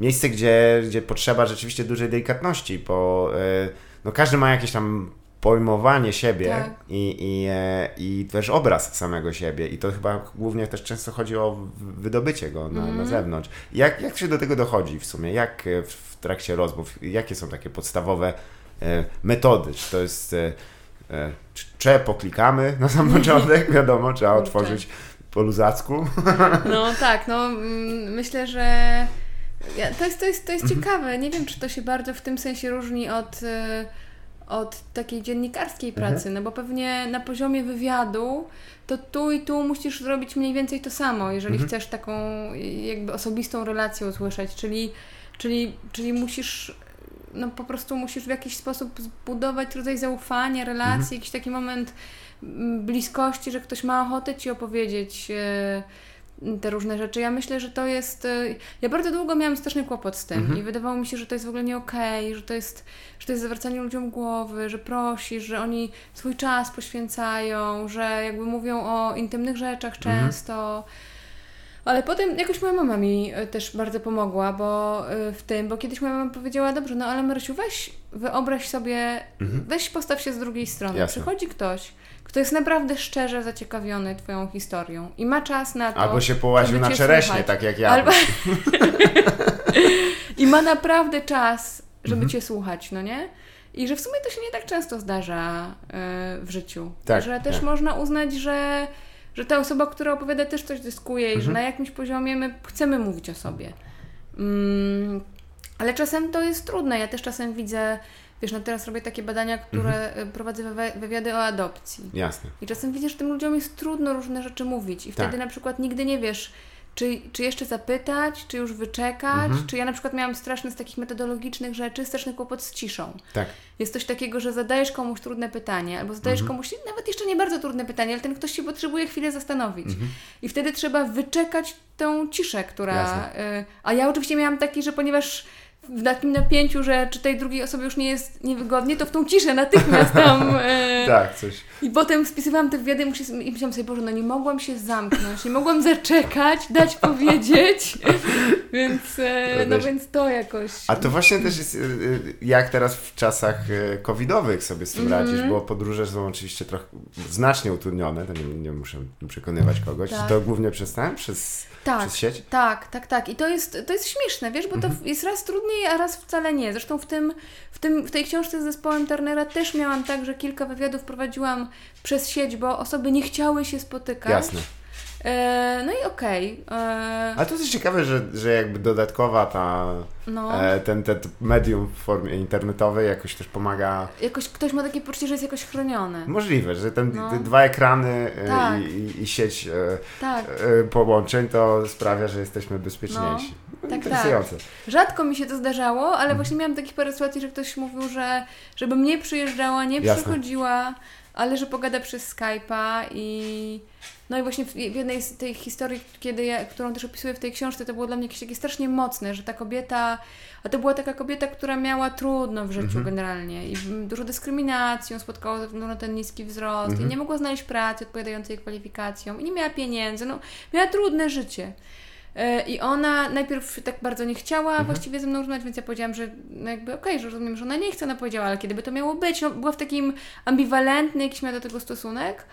miejsce, gdzie, gdzie potrzeba rzeczywiście dużej delikatności, bo e, no każdy ma jakieś tam pojmowanie siebie tak. i, i, e, i też obraz samego siebie. I to chyba głównie też często chodzi o wydobycie go na, mm. na zewnątrz. Jak, jak się do tego dochodzi w sumie? Jak e, w trakcie rozmów, jakie są takie podstawowe e, metody? Czy to jest czy poklikamy na sam początek? Wiadomo, trzeba otworzyć po luzacku. No tak, no mm, myślę, że to jest, to jest, to jest mhm. ciekawe. Nie wiem, czy to się bardzo w tym sensie różni od od takiej dziennikarskiej mhm. pracy, mhm. no bo pewnie na poziomie wywiadu to tu i tu musisz zrobić mniej więcej to samo, jeżeli mhm. chcesz taką jakby osobistą relację usłyszeć, czyli, czyli, czyli musisz no po prostu musisz w jakiś sposób zbudować rodzaj zaufania, relacji, mhm. jakiś taki moment mm, bliskości, że ktoś ma ochotę Ci opowiedzieć e, te różne rzeczy. Ja myślę, że to jest. Y, ja bardzo długo miałam straszny kłopot z tym mhm. i wydawało mi się, że to jest w ogóle nie okej, okay, że to jest, że to jest zawracanie ludziom głowy, że prosisz, że oni swój czas poświęcają, że jakby mówią o intymnych rzeczach mhm. często. Ale potem jakoś moja mama mi y, też bardzo pomogła, bo y, w tym, bo kiedyś moja mama powiedziała, dobrze, no ale Marysiu, weź, wyobraź sobie, mhm. weź postaw się z drugiej strony. Jasne. Przychodzi ktoś, kto jest naprawdę szczerze zaciekawiony Twoją historią i ma czas na to. Albo się połaził na czereśnie, słuchać. tak jak ja. Albo... I ma naprawdę czas, żeby mhm. Cię słuchać, no nie? I że w sumie to się nie tak często zdarza yy, w życiu. Tak, że też tak. można uznać, że, że ta osoba, która opowiada, też coś dyskuje mhm. i że mhm. na jakimś poziomie my chcemy mówić o sobie. Mm, ale czasem to jest trudne. Ja też czasem widzę Wiesz, no teraz robię takie badania, które mhm. Y, prowadzę wywiady o adopcji. Jasne. I czasem widzisz, że tym ludziom jest trudno różne rzeczy mówić. I wtedy tak. na przykład nigdy nie wiesz, czy, czy jeszcze zapytać, czy już wyczekać, mhm. czy ja na przykład miałam straszny z takich metodologicznych rzeczy, straszny kłopot z ciszą. Tak. Jest coś takiego, że zadajesz komuś trudne pytanie, albo zadajesz mhm. komuś nawet jeszcze nie bardzo trudne pytanie, ale ten ktoś się potrzebuje chwilę zastanowić. Mhm. I wtedy trzeba wyczekać tą ciszę, która... Y, a ja oczywiście miałam taki, że ponieważ w takim napięciu, że czy tej drugiej osobie już nie jest niewygodnie, to w tą ciszę natychmiast tam... E, tak, coś. I potem spisywałam te wywiady i myślałam sobie, Boże, no nie mogłam się zamknąć, nie mogłam zaczekać, dać powiedzieć, więc e, no więc to jakoś... A to właśnie też jest, e, e, jak teraz w czasach e, covidowych sobie z tym mm -hmm. radzisz, bo podróże są oczywiście trochę znacznie utrudnione, to nie, nie muszę przekonywać kogoś, tak. to głównie przez przez tak, przez sieć? Tak, tak, tak. I to jest, to jest śmieszne, wiesz, bo to mhm. jest raz trudniej, a raz wcale nie. Zresztą w, tym, w, tym, w tej książce z zespołem Turnera też miałam tak, że kilka wywiadów prowadziłam przez sieć, bo osoby nie chciały się spotykać. Jasne. E, no i okej. Okay. E, Ale to jest ciekawe, że, że jakby dodatkowa ta, no. E, ten, ten medium w formie internetowej jakoś też pomaga. Jakoś ktoś ma takie poczucie, że jest jakoś chroniony. Możliwe, że ten, no. te dwa ekrany tak. i, i, sieć tak. połączeń to sprawia, że jesteśmy bezpieczniejsi. No. Tak, Interesujące. Tak. Rzadko mi się to zdarzało, ale mhm. właśnie miałam takich parę sytuacji, że ktoś mówił, że żeby nie przyjeżdżała, nie Jasne. przychodziła, ale że pogada przez Skype'a i no i właśnie w, jednej z tej historii, kiedy ja, którą też opisuję w tej książce, to było dla mnie jakieś takie strasznie mocne, że ta kobieta, a to była taka kobieta, która miała trudno w życiu mhm. generalnie i dużo dyskryminacji spotkała ze względu na ten niski wzrost mhm. i nie mogła znaleźć pracy odpowiadającej kwalifikacjom i nie miała pieniędzy, no miała trudne życie. E, I ona najpierw tak bardzo nie chciała mhm. właściwie ze mną rozmawiać, więc ja powiedziałam, że no jakby okej, okay, że rozumiem, że ona nie chce, ona powiedziała, ale kiedy by to miało być? No, była w takim ambiwalentny jakiś miała do tego stosunek.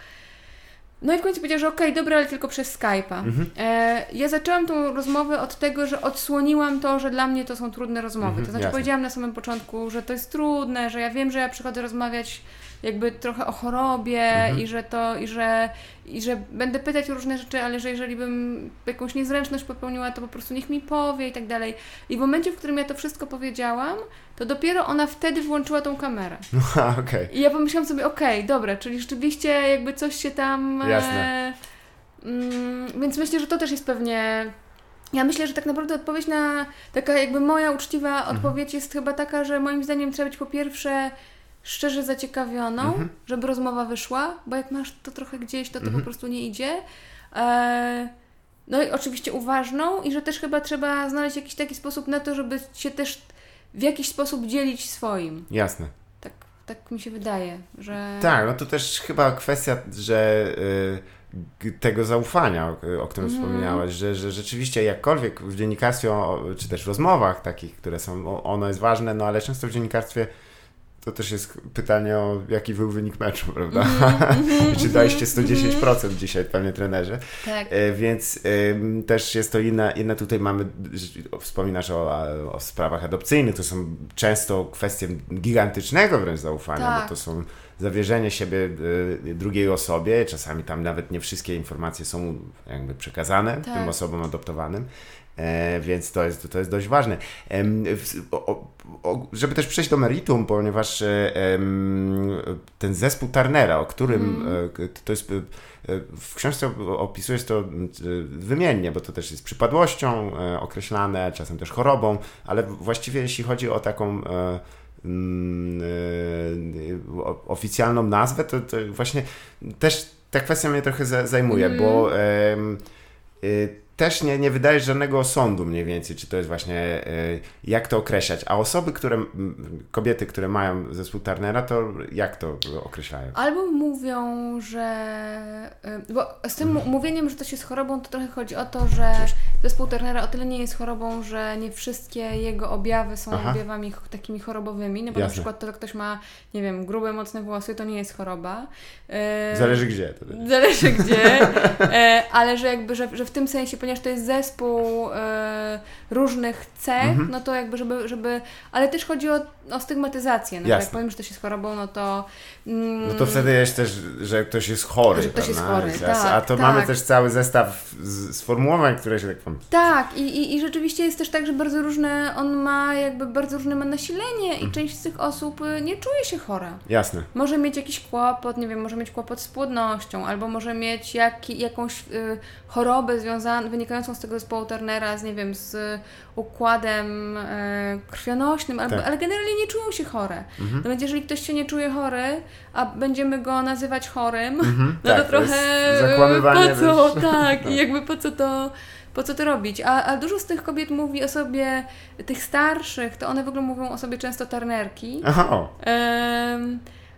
No i w końcu powiedział, że okej, okay, dobra, ale tylko przez Skype'a. Mhm. E, ja zaczęłam tą rozmowę od tego, że odsłoniłam to, że dla mnie to są trudne rozmowy. Mhm, to znaczy jasne. powiedziałam na samym początku, że to jest trudne, że ja wiem, że ja przychodzę rozmawiać jakby trochę o chorobie mhm. i że to, i że, i że będę pytać o różne rzeczy, ale że jeżeli bym jakąś niezręczność popełniła, to po prostu niech mi powie i tak dalej. I w momencie, w którym ja to wszystko powiedziałam, to dopiero ona wtedy włączyła tą kamerę. No, okay. I ja pomyślałam sobie, okej, okay, dobra, czyli rzeczywiście jakby coś się tam... E, Jasne. E, mm, więc myślę, że to też jest pewnie ja myślę, że tak naprawdę odpowiedź na taka jakby moja uczciwa mhm. odpowiedź jest chyba taka, że moim zdaniem trzeba być po pierwsze szczerze zaciekawioną, mhm. żeby rozmowa wyszła, bo jak masz to trochę gdzieś, to to mhm. po prostu nie idzie. E, no i oczywiście uważną i że też chyba trzeba znaleźć jakiś taki sposób na to, żeby się też w jakiś sposób dzielić swoim. Jasne. Tak, tak mi się wydaje, że... Tak, no to też chyba kwestia, że... Y, tego zaufania, o, którym mm. że, że rzeczywiście jakkolwiek w dziennikarstwie, czy też w rozmowach takich, które są, ono jest ważne, no ale często w dziennikarstwie to też jest pytanie o jaki był wynik meczu, prawda? Mm, Czy daliście 110% dzisiaj, panie trenerze? Tak. E, więc y, też jest to inna, inna tutaj mamy, wspominasz o, o sprawach adopcyjnych, to są często kwestie gigantycznego wręcz zaufania, tak. bo to są zawierzenie siebie y, drugiej osobie, czasami tam nawet nie wszystkie informacje są jakby przekazane tak. tym osobom adoptowanym. E, więc to jest, to jest dość ważne. E, o, o, żeby też przejść do meritum, ponieważ e, ten zespół Turnera, o którym mm. to jest w książce opisujesz to wymiennie, bo to też jest przypadłością określane, czasem też chorobą, ale właściwie jeśli chodzi o taką mm, oficjalną nazwę, to, to, właśnie też ta kwestia mnie trochę zajmuje, mm. bo też nie, nie wydajesz żadnego osądu mniej więcej, czy to jest właśnie, e, jak to określać. A osoby, które, kobiety, które mają zespół Turnera, to jak to określają? Albo mówią, że... E, bo z tym mhm. mówieniem, że to jest chorobą, to trochę chodzi o to, że zespół Turnera o tyle nie jest chorobą, że nie wszystkie jego objawy są Aha. objawami takimi chorobowymi. No bo Jasne. na przykład to, że ktoś ma, nie wiem, grube, mocne włosy, to nie jest choroba. E, Zależy gdzie. Zależy gdzie, ale że jakby, że, że w tym sensie ponieważ to jest zespół e, różnych cech, mhm. no to jakby, żeby, żeby, ale też chodzi o, o stygmatyzację, no jak powiem, że ktoś jest chorobą, no to... Mm, no to wtedy jest też, że ktoś jest chory, że ktoś jest chory, tak, A to tak. mamy też cały zestaw sformułowań, które się tak powiem... Tak, i, i, i rzeczywiście jest też tak, że bardzo różne, on ma jakby bardzo różne ma nasilenie i mhm. część z tych osób y, nie czuje się chora. Jasne. Może mieć jakiś kłopot, nie wiem, może mieć kłopot z płodnością, albo może mieć jak, jakąś y, chorobę związaną, wynikającą z tego zespołu Turnera, z nie wiem, z układem e, krwionośnym, albo, tak. ale generalnie nie czują się chore. Mhm. No więc jeżeli ktoś się nie czuje chory, a będziemy go nazywać chorym, mhm. no tak, to trochę zakłamywanie po co, tak, i jakby po co to po co to robić? A, a dużo z tych kobiet mówi o sobie, tych starszych, to one w ogóle mówią o sobie często tarnerki. Aha.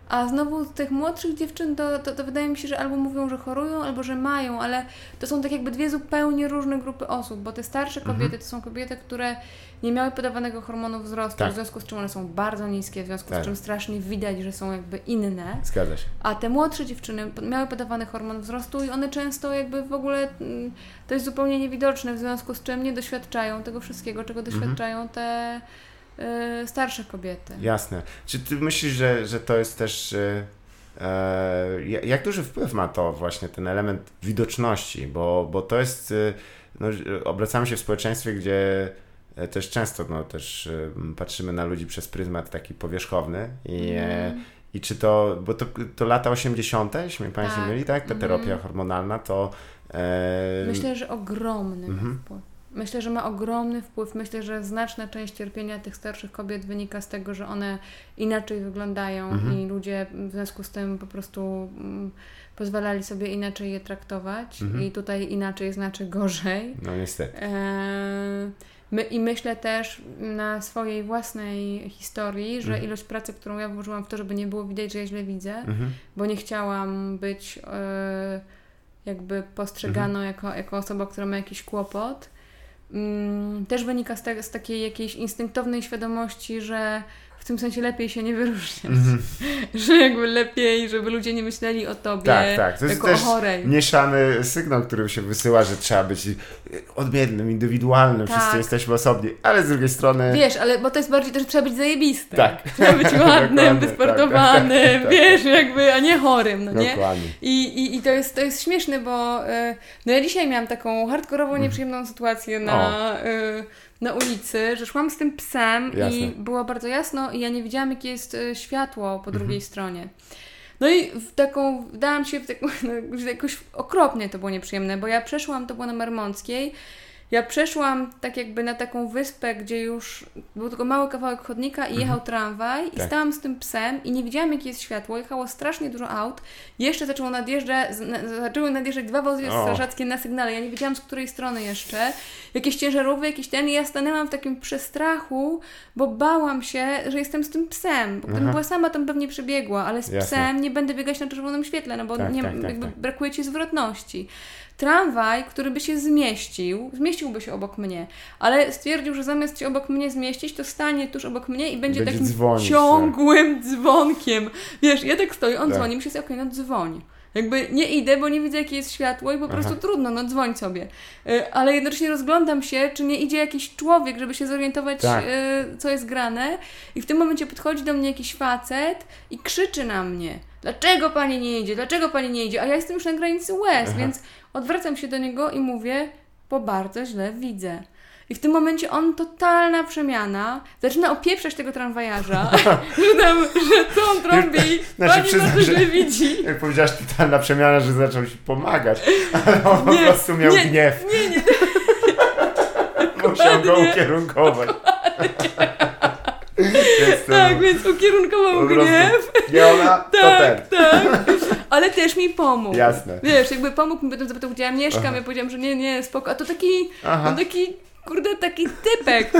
A znowu tych młodszych dziewczyn to, to, to, wydaje mi się, że albo mówią, że chorują, albo że mają, ale to są tak jakby dwie zupełnie różne grupy osób, bo te starsze kobiety mhm. to są kobiety, które nie miały podawanego hormonu wzrostu, tak. w związku z czym one są bardzo niskie, w związku tak. z czym strasznie widać, że są jakby inne. Zgadza się. A te młodsze dziewczyny miały podawany hormon wzrostu i one często jakby w ogóle mm, to jest zupełnie niewidoczne, w związku z czym nie doświadczają tego wszystkiego, czego mhm. doświadczają te y, starsze kobiety. Jasne. Czy ty myślisz, że, że to jest też. Y, y, jak duży wpływ ma to właśnie ten element widoczności? Bo, bo to jest. Y, no, obracamy się w społeczeństwie, gdzie e, też często no, też patrzymy na ludzi przez pryzmat taki powierzchowny i, mm. i czy to, bo to, to lata 80., jeśli mnie Państwo tak. mieli, tak? Ta terapia mm. hormonalna to... E... Myślę, że ogromny mm -hmm. wpływ. Myślę, że ma ogromny wpływ. Myślę, że znaczna część cierpienia tych starszych kobiet wynika z tego, że one inaczej wyglądają mhm. i ludzie w związku z tym po prostu mm, pozwalali sobie inaczej je traktować mhm. i tutaj inaczej znaczy gorzej. No niestety. E, my, I myślę też na swojej własnej historii, że mhm. ilość pracy, którą ja włożyłam w to, żeby nie było widać, że ja źle widzę, mhm. bo nie chciałam być e, jakby postrzegano mhm. jako, jako osoba, która ma jakiś kłopot, też wynika z, te, z takiej jakiejś instynktownej świadomości, że w tym sensie lepiej się nie wyróżniać. Mm -hmm. że jakby lepiej, żeby ludzie nie myśleli o tobie tak, tak. To jest jako też o chorej. mieszany sygnał, który się wysyła, że trzeba być odmiennym, indywidualnym, tak. wszyscy jesteśmy osobni, ale z drugiej strony... Wiesz, ale bo to jest bardziej to, że trzeba być zajebistym. Tak. Trzeba być ładnym, wysportowanym, tak, tak, tak, wiesz, jakby, a nie chorym, no nie? Dokładnie. I, i, i to, jest, to jest śmieszne, bo e, no ja dzisiaj miałam taką hardkorową, mhm. nieprzyjemną sytuację na... Y, na ulicy, że szłam z tym psem Jasne. i było bardzo jasno i ja nie widziałam, jakie jest e, światło po drugiej mhm. stronie. No i w taką, dałam się w taką, no, jakoś okropnie to było nieprzyjemne, bo ja przeszłam, to było na Marmąckiej ja przeszłam tak jakby na taką wyspę, gdzie już był tylko mały kawałek chodnika i mhm. jechał tramwaj tak. i stałam z tym psem i nie widziałam jakie jest światło. Jechało strasznie dużo aut. Jeszcze zaczęło nadjeżdżać, zaczęły nadjeżdżać dwa wozy strażackie na sygnale. Ja nie wiedziałam z której strony jeszcze. Jakieś ciężarówki, jakieś ten i ja stanęłam w takim przestrachu, bo bałam się, że jestem z tym psem. Bo gdybym była sama, bym pewnie przebiegła, ale z Jasne. psem nie będę biegać na czerwonym świetle, no bo tak, nie, tak, tak jakby tak. brakuje Ci zwrotności tramwaj, który by się zmieścił, zmieściłby się obok mnie, ale stwierdził, że zamiast się obok mnie zmieścić, to stanie tuż obok mnie i będzie, będzie takim dzwonić, ciągłym tak. dzwonkiem. Wiesz, ja tak stoję, on tak. dzwoni, myślę sobie, okej, okay, no dzwoń. Jakby nie idę, bo nie widzę, jakie jest światło i po prostu Aha. trudno, no dzwoń sobie. Y, ale jednocześnie rozglądam się, czy nie idzie jakiś człowiek, żeby się zorientować, tak. Y, co jest grane. I w tym momencie podchodzi do mnie jakiś facet i krzyczy na mnie. Dlaczego pani nie idzie? Dlaczego pani nie idzie? A ja jestem już na granicy łez, Aha. więc Odwracam się do niego i mówię, bo bardzo źle widzę. I w tym momencie on, totalna przemiana, zaczyna opieprzać tego tramwajarza, że, tam, że co on trąbi, znaczy, pani przyznam, bardzo źle widzi. Jak powiedziałaś totalna przemiana, że zaczął się pomagać, ale on nie, po prostu miał nie, gniew. Nie, nie. Musiał go ukierunkować. Więc tak, więc ukierunkował gniew. Nie ona, tak, to ten. Tak, ale też mi pomógł. Jasne. Wiesz, jakby pomógł mi, potem zapytał, gdzie ja mieszkam, Aha. ja powiedziałam, że nie, nie, spoko. A to taki, on taki kurde, taki typek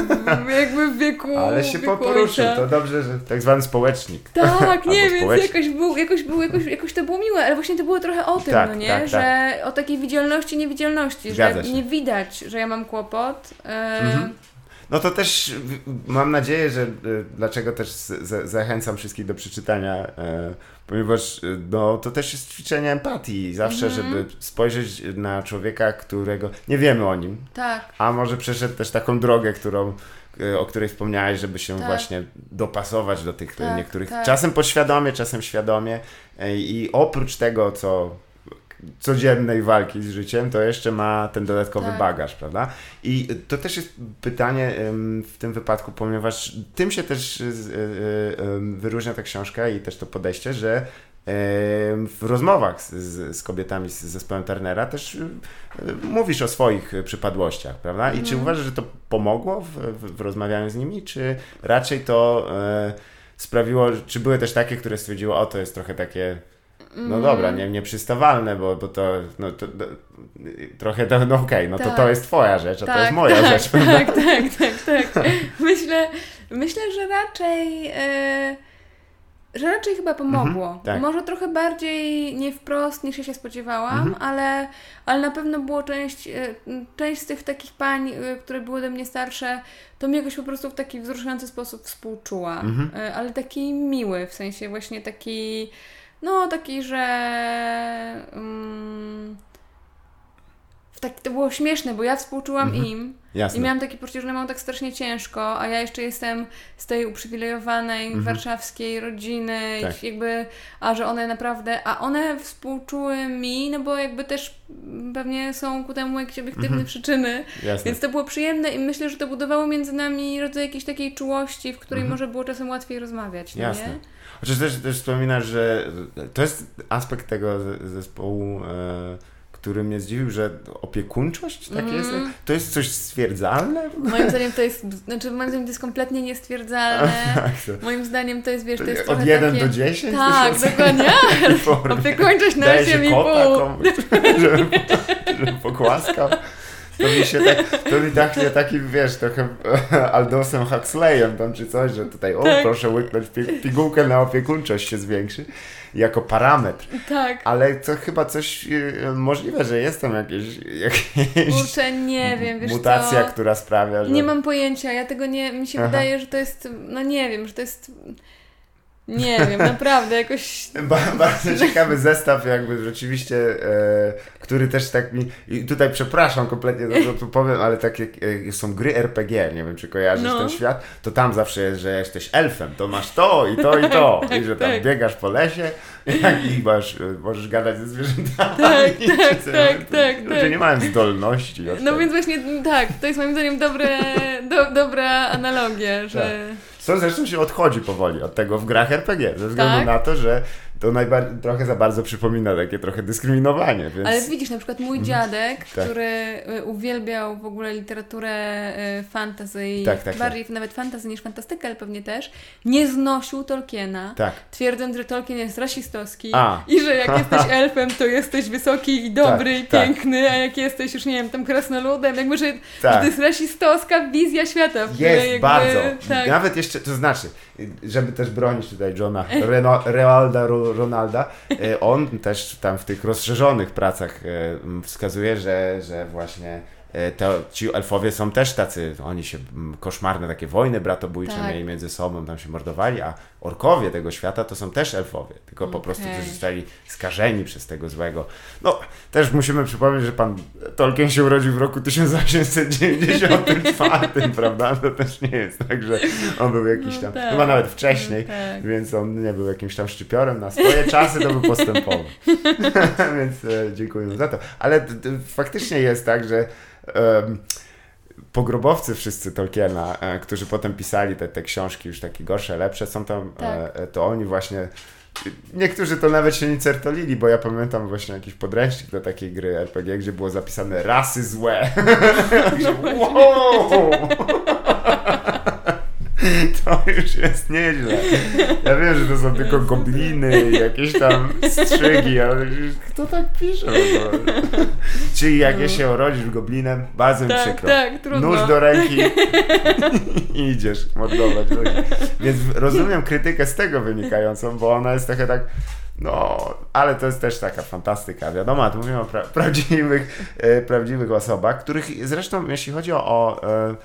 jakby w wieku Ale się wieku poruszył, ojca. to dobrze, że tak zwany społecznik. Tak, nie, więc społecznik. jakoś, był, jakoś, był, jakoś, jakoś to było miłe, ale właśnie to było trochę o tym, tak, no nie? Tak, że tak. o takiej widzialności, niewidzialności, Zgadza że się. nie widać, że ja mam kłopot. E... Mhm. No to też mam nadzieję, że e, dlaczego też zachęcam wszystkich do przeczytania, e, ponieważ e, no, to też jest ćwiczenie empatii. Zawsze, mhm. żeby spojrzeć na człowieka, którego nie wiemy o nim. Tak. A może przeszedł też taką drogę, którą o której wspomniałeś, żeby się tak. właśnie dopasować do tych tak, niektórych, tak. czasem podświadomie, czasem świadomie i oprócz tego, co codziennej walki z życiem, to jeszcze ma ten dodatkowy tak. bagaż, prawda? I to też jest pytanie w tym wypadku, ponieważ tym się też e, e, wyróżnia ta książka i też to podejście, że w rozmowach z, z, kobietami z zespołem Turnera też e, mówisz o swoich przypadłościach, prawda? I czy mhm. uważasz, że to pomogło w, w, w rozmawianiu z nimi, czy raczej to sprawiło, czy były też takie, które stwierdziły, o to jest trochę takie no dobra, nie, nieprzystawalne, bo, bo to, no, to, to trochę, to, no okej, okay, no tak. to to jest twoja rzecz, a tak, to jest tak, moja tak, rzecz. Tak, tak, tak, tak. Myślę, myślę, że raczej... Yy że raczej chyba pomogło. Mhm, tak. Może trochę bardziej nie wprost niż ja się spodziewałam, mhm. ale, ale na pewno było część, e, część z tych takich pań, e, które były ode mnie starsze, to mi jakoś po prostu w taki wzruszający sposób współczuła. Mhm. Ale taki miły, w sensie właśnie taki, no taki, że. Um, tak, to było śmieszne, bo ja współczułam mhm. im Jasne. i miałam takie poczucie, że mam tak strasznie ciężko, a ja jeszcze jestem z tej uprzywilejowanej mhm. warszawskiej rodziny, tak. jakby, a że one naprawdę, a one współczuły mi, no bo jakby też pewnie są ku temu jakieś obiektywne mhm. przyczyny, Jasne. więc to było przyjemne i myślę, że to budowało między nami rodzaj jakiejś takiej czułości, w której mhm. może było czasem łatwiej rozmawiać, no Jasne. nie? Chociaż też, też wspominasz, że to jest aspekt tego zespołu, e, który mnie zdziwił, że opiekuńczość tak mm. jest, to jest coś stwierdzalne? Moim zdaniem to jest, znaczy moim zdaniem to jest kompletnie niestwierdzalne. tak, moim zdaniem to jest, wiesz, to jest Od 1 takie... do 10? Tak, dokładnie. opiekuńczość na 8,5. Komuś, żeby, żeby pokłaskał. To mi się tak, to mi tak nie taki, wiesz, trochę Aldosem Huxleyem tam czy coś, że tutaj, o tak. proszę łyknąć pigułkę na opiekuńczość się zwiększy jako parametr. Tak. Ale to chyba coś y, możliwe, że jest tam jakieś, jakieś Kurczę, nie wiem, wiesz mutacja, co? która sprawia, że... Nie mam pojęcia, ja tego nie, mi się Aha. wydaje, że to jest, no nie wiem, że to jest nie wiem, naprawdę jakoś. Bardzo ciekawy zestaw, jakby rzeczywiście, e, który też tak mi. I tutaj przepraszam kompletnie, to, to powiem, ale takie e, są gry RPG, nie wiem czy kojarzysz no. ten świat, to tam zawsze jest, że jesteś elfem, to masz to i to i to. I że tam tak. biegasz po lesie i masz, możesz gadać ze zwierzętami. Tak, tak, tak, tak, Ludzie tak. nie mają zdolności. No więc właśnie tak, to jest moim zdaniem dobre, do, dobra analogia, że. Co zresztą się odchodzi powoli od tego w grach RPG, ze względu tak? na to, że to najbardziej, trochę za bardzo przypomina takie trochę dyskryminowanie. Więc... Ale widzisz, na przykład mój mhm. dziadek, tak. który y, uwielbiał w ogóle literaturę y, fantasy tak, tak, bardziej tak. nawet fantasy niż fantastykę, ale pewnie też, nie znosił Tolkiena, tak. twierdząc, że Tolkien jest rasistowski a. i że jak jesteś elfem, to jesteś wysoki i dobry i piękny, a jak jesteś już, nie wiem, tam krasnoludem, jakby, że, że to jest rasistowska wizja świata. Jest, bardzo. Nawet jeszcze, to znaczy, żeby też bronić tutaj Johna Reno, Realda Ronalda, e, on też tam w tych rozszerzonych pracach e, wskazuje, że, że właśnie e, to ci elfowie są też tacy, oni się koszmarne takie wojny bratobójcze tak. mieli między sobą, tam się mordowali, a orkowie tego świata to są też elfowie, tylko okay. po prostu zostali skażeni przez tego złego. No, też musimy przypomnieć, że pan Tolkien się urodził w roku 1894, prawda? To też nie jest tak, że on był jakiś no tam, no tak. chyba nawet wcześniej, no tak. więc on nie był jakimś tam szczypiorem na swoje czasy, to był postępowy. więc e, dziękuję za to. Ale faktycznie jest tak, że um, pogrobowcy wszyscy Tolkiena, e, którzy potem pisali te, te książki już takie gorsze, lepsze, są tam, tak. e, e to oni właśnie Niektórzy to nawet się nie certolili, bo ja pamiętam właśnie jakiś podręcznik do takiej gry RPG, gdzie było zapisane rasy złe. No wow! To już jest nieźle. Ja wiem, że to są tylko gobliny jakieś tam strzygi, ale kto tak pisze? Czyli jak ja się urodzisz goblinem, bardzo mi tak, przykro. Tak, trudno. Nóż do ręki i idziesz mordować ludzi. Więc rozumiem krytykę z tego wynikającą, bo ona jest trochę tak no, ale to jest też taka fantastyka, wiadomo, tu mówimy o pra prawdziwych, e, prawdziwych osobach, których zresztą, jeśli chodzi o, o e,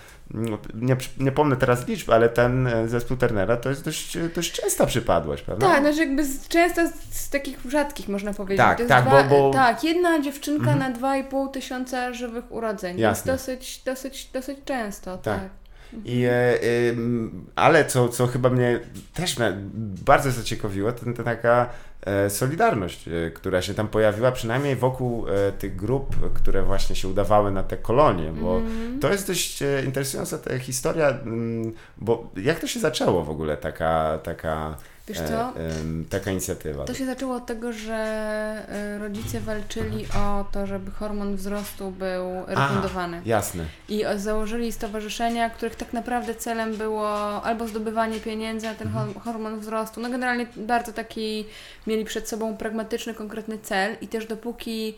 nie, nie pomnę teraz liczb, ale ten e, zespół Turnera to jest dość, dość częsta przypadłość, prawda? Tak, znaczy jakby z, często z takich rzadkich można powiedzieć. Tak, tak, dwa, bo, bo... tak, jedna dziewczynka mhm. na 2,5 tysiąca żywych urodzeń. Jasne. Więc dosyć, dosyć, dosyć często, tak. tak. I, e, ale co, co chyba mnie też bardzo zaciekawiło, to, to taka e, solidarność, e, która się tam pojawiła, przynajmniej wokół tych grup, które właśnie się udawały na te kolonie, bo mm. to jest dość interesująca ta historia, bo jak to się zaczęło w ogóle taka, taka Wiesz co? taka inicjatywa. To się zaczęło od tego, że e, rodzice walczyli o to, żeby hormon wzrostu był refundowany. A, jasne. I założyli stowarzyszenia, których tak naprawdę celem było albo zdobywanie pieniędzy na ten mhm. hormon wzrostu. No generalnie bardzo taki mieli przed sobą pragmatyczny, konkretny cel i też dopóki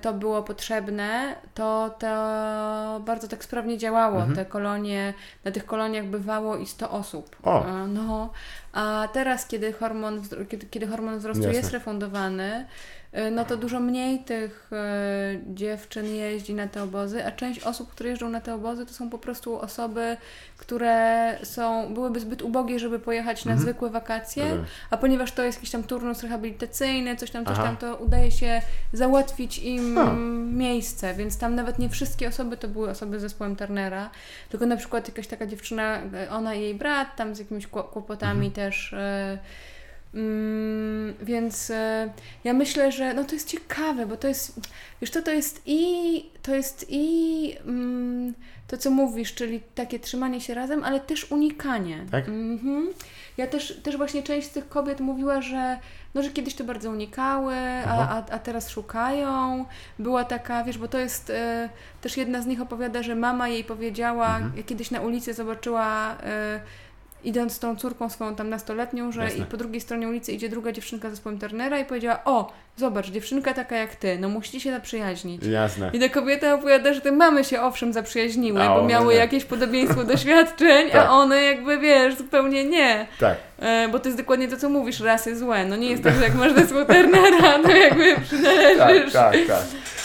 to było potrzebne, to to bardzo tak sprawnie działało. Mhm. Te kolonie, na tych koloniach bywało i 100 osób. O. No, a teraz, kiedy hormon, kiedy, kiedy hormon wzrostu Jasne. jest refundowany, no to dużo mniej tych y, dziewczyn jeździ na te obozy, a część osób, które jeżdżą na te obozy, to są po prostu osoby, które są, byłyby zbyt ubogie, żeby pojechać na mhm. zwykłe wakacje, mhm. a ponieważ to jest jakiś tam turnus rehabilitacyjny, coś tam, coś Aha. tam, to udaje się załatwić im miejsce, więc tam nawet nie wszystkie osoby to były osoby z zespołem Turnera, tylko na przykład jakaś taka dziewczyna, ona i jej brat, tam z jakimiś kłopotami mhm. też Mm, więc e, ja myślę, że no to jest ciekawe, bo to jest, wiesz to, to jest i, to jest i mm, to, co mówisz, czyli takie trzymanie się razem, ale też unikanie. Tak? Mhm. Ja też, też właśnie część z tych kobiet mówiła, że no, że kiedyś to bardzo unikały, a, a, a teraz szukają. Była taka, wiesz, bo to jest e, też jedna z nich opowiada, że mama jej powiedziała, mhm. kiedyś na ulicy zobaczyła e, idąc z tą córką swoją tam nastoletnią, że Jasne. i po drugiej stronie ulicy idzie druga dziewczynka ze zespołem Turnera i powiedziała, o, zobacz, dziewczynka taka jak ty, no musicie się zaprzyjaźnić. Jasne. I ta kobieta opowiada, że te mamy się owszem zaprzyjaźniły, a bo miały nie. jakieś podobieństwo doświadczeń, tak. a one jakby, wiesz, zupełnie nie. Tak. E, bo to jest dokładnie to, co mówisz, rasy złe. No nie jest tak, że jak masz zespół Turnera, to jakby przynależysz. Tak, tak, tak.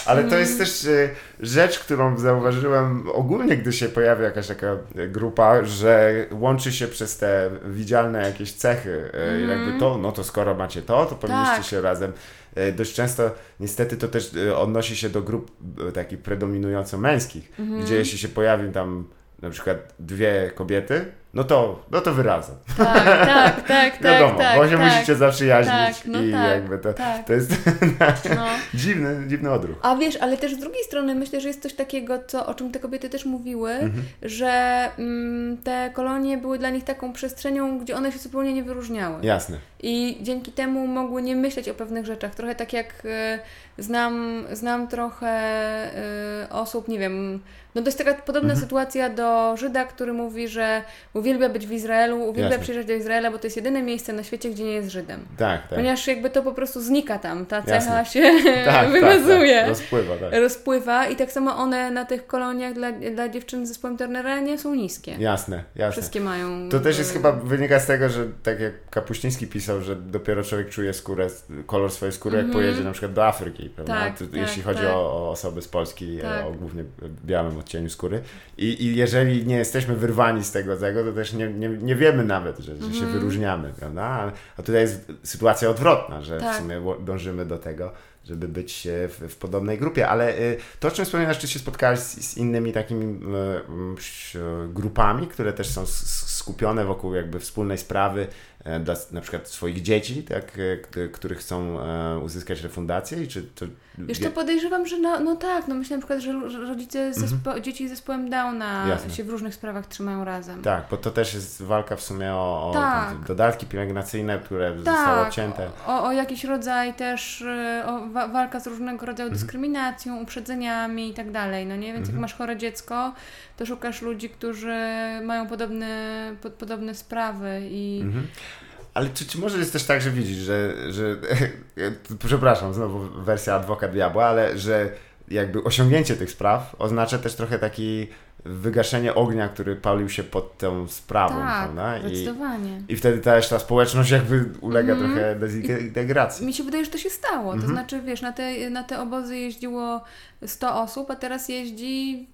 Ale to jest mm. też e, rzecz, którą zauważyłem ogólnie, gdy się pojawia jakaś taka grupa, że łączy się przez te widzialne jakieś cechy. Mm. Jakby to, no to skoro macie to, to powinniście tak. się razem. E, dość często niestety to też odnosi się do grup takich predominująco męskich, mm. gdzie jeśli się pojawi tam na przykład dwie kobiety, no to, no to wyrazem. Tak, tak, tak, Wiadomo, tak, bo się tak, musicie zaprzyjaźnić tak, no i tak, jakby to, tak. to jest no. dziwny, dziwny odruch. A wiesz, ale też z drugiej strony myślę, że jest coś takiego, co, o czym te kobiety też mówiły, mhm. że mm, te kolonie były dla nich taką przestrzenią, gdzie one się zupełnie nie wyróżniały. Jasne. I dzięki temu mogły nie myśleć o pewnych rzeczach. Trochę tak jak y, znam, znam trochę y, osób, nie wiem, no to jest taka podobna mhm. sytuacja do Żyda, który mówi, że uwielbia być w Izraelu, uwielbia Jasne. przyjeżdżać do Izraela, bo to jest jedyne miejsce na świecie, gdzie nie jest Żydem. Tak, tak. Ponieważ jakby to po prostu znika tam, ta cecha Jasne. się tak, wymazuje. Tak, tak. Rozpływa, tak. Rozpływa i tak samo one na tych koloniach dla, dla dziewczyn z zespołem Turnera nie są niskie. Jasne, jasne. Wszystkie mają... To też jest chyba, wynika z tego, że tak jak Kapuściński pisał, że dopiero człowiek czuje skórę, kolor swojej skóry, jak mhm. pojedzie na przykład do Afryki, prawda? Tak, to, tak, jeśli chodzi tak. o, o, osoby z Polski, tak. o głównie białym odcieniu skóry. I, I jeżeli nie jesteśmy wyrwani z tego, tego to też nie, nie, nie wiemy nawet, że, że się mhm. wyróżniamy, prawda? A, a tutaj jest sytuacja odwrotna, że tak. w sumie dążymy do tego, żeby być w, w podobnej grupie, ale y, to, o czym wspominasz, czy się spotkałeś z, z innymi takimi y, grupami, które też są skupione wokół jakby wspólnej sprawy, E, dla na przykład swoich dzieci, tak, e, których chcą e, uzyskać refundację? I czy to... Wiesz, to podejrzewam, że no, no tak, no myślę na przykład, że rodzice zespo- mhm. dzieci z zespołem Downa Jasne. się w różnych sprawach trzymają razem. Tak, bo to też jest walka w sumie o, o tak. dodatki pielęgnacyjne, które tak. zostały obcięte. O, o jakiś rodzaj też, o wa- walka z różnego rodzaju mhm. dyskryminacją, uprzedzeniami i tak dalej, no nie? Więc mhm. jak masz chore dziecko, to szukasz ludzi, którzy mają podobne, pod, podobne sprawy i... Mhm. Ale czy, czy może jest też tak, że widzisz, że, że przepraszam, znowu wersja adwokat diabła, ale że jakby osiągnięcie tych spraw oznacza też trochę taki wygaszenie ognia, który palił się pod tą sprawą, tak, prawda? I, zdecydowanie. I wtedy też ta społeczność jakby ulega mm. trochę dezintegracji. Mi się wydaje, że to się stało. Mm -hmm. To mhm. znaczy, wiesz, na te, na te obozy jeździło 100 osób, a teraz jeździ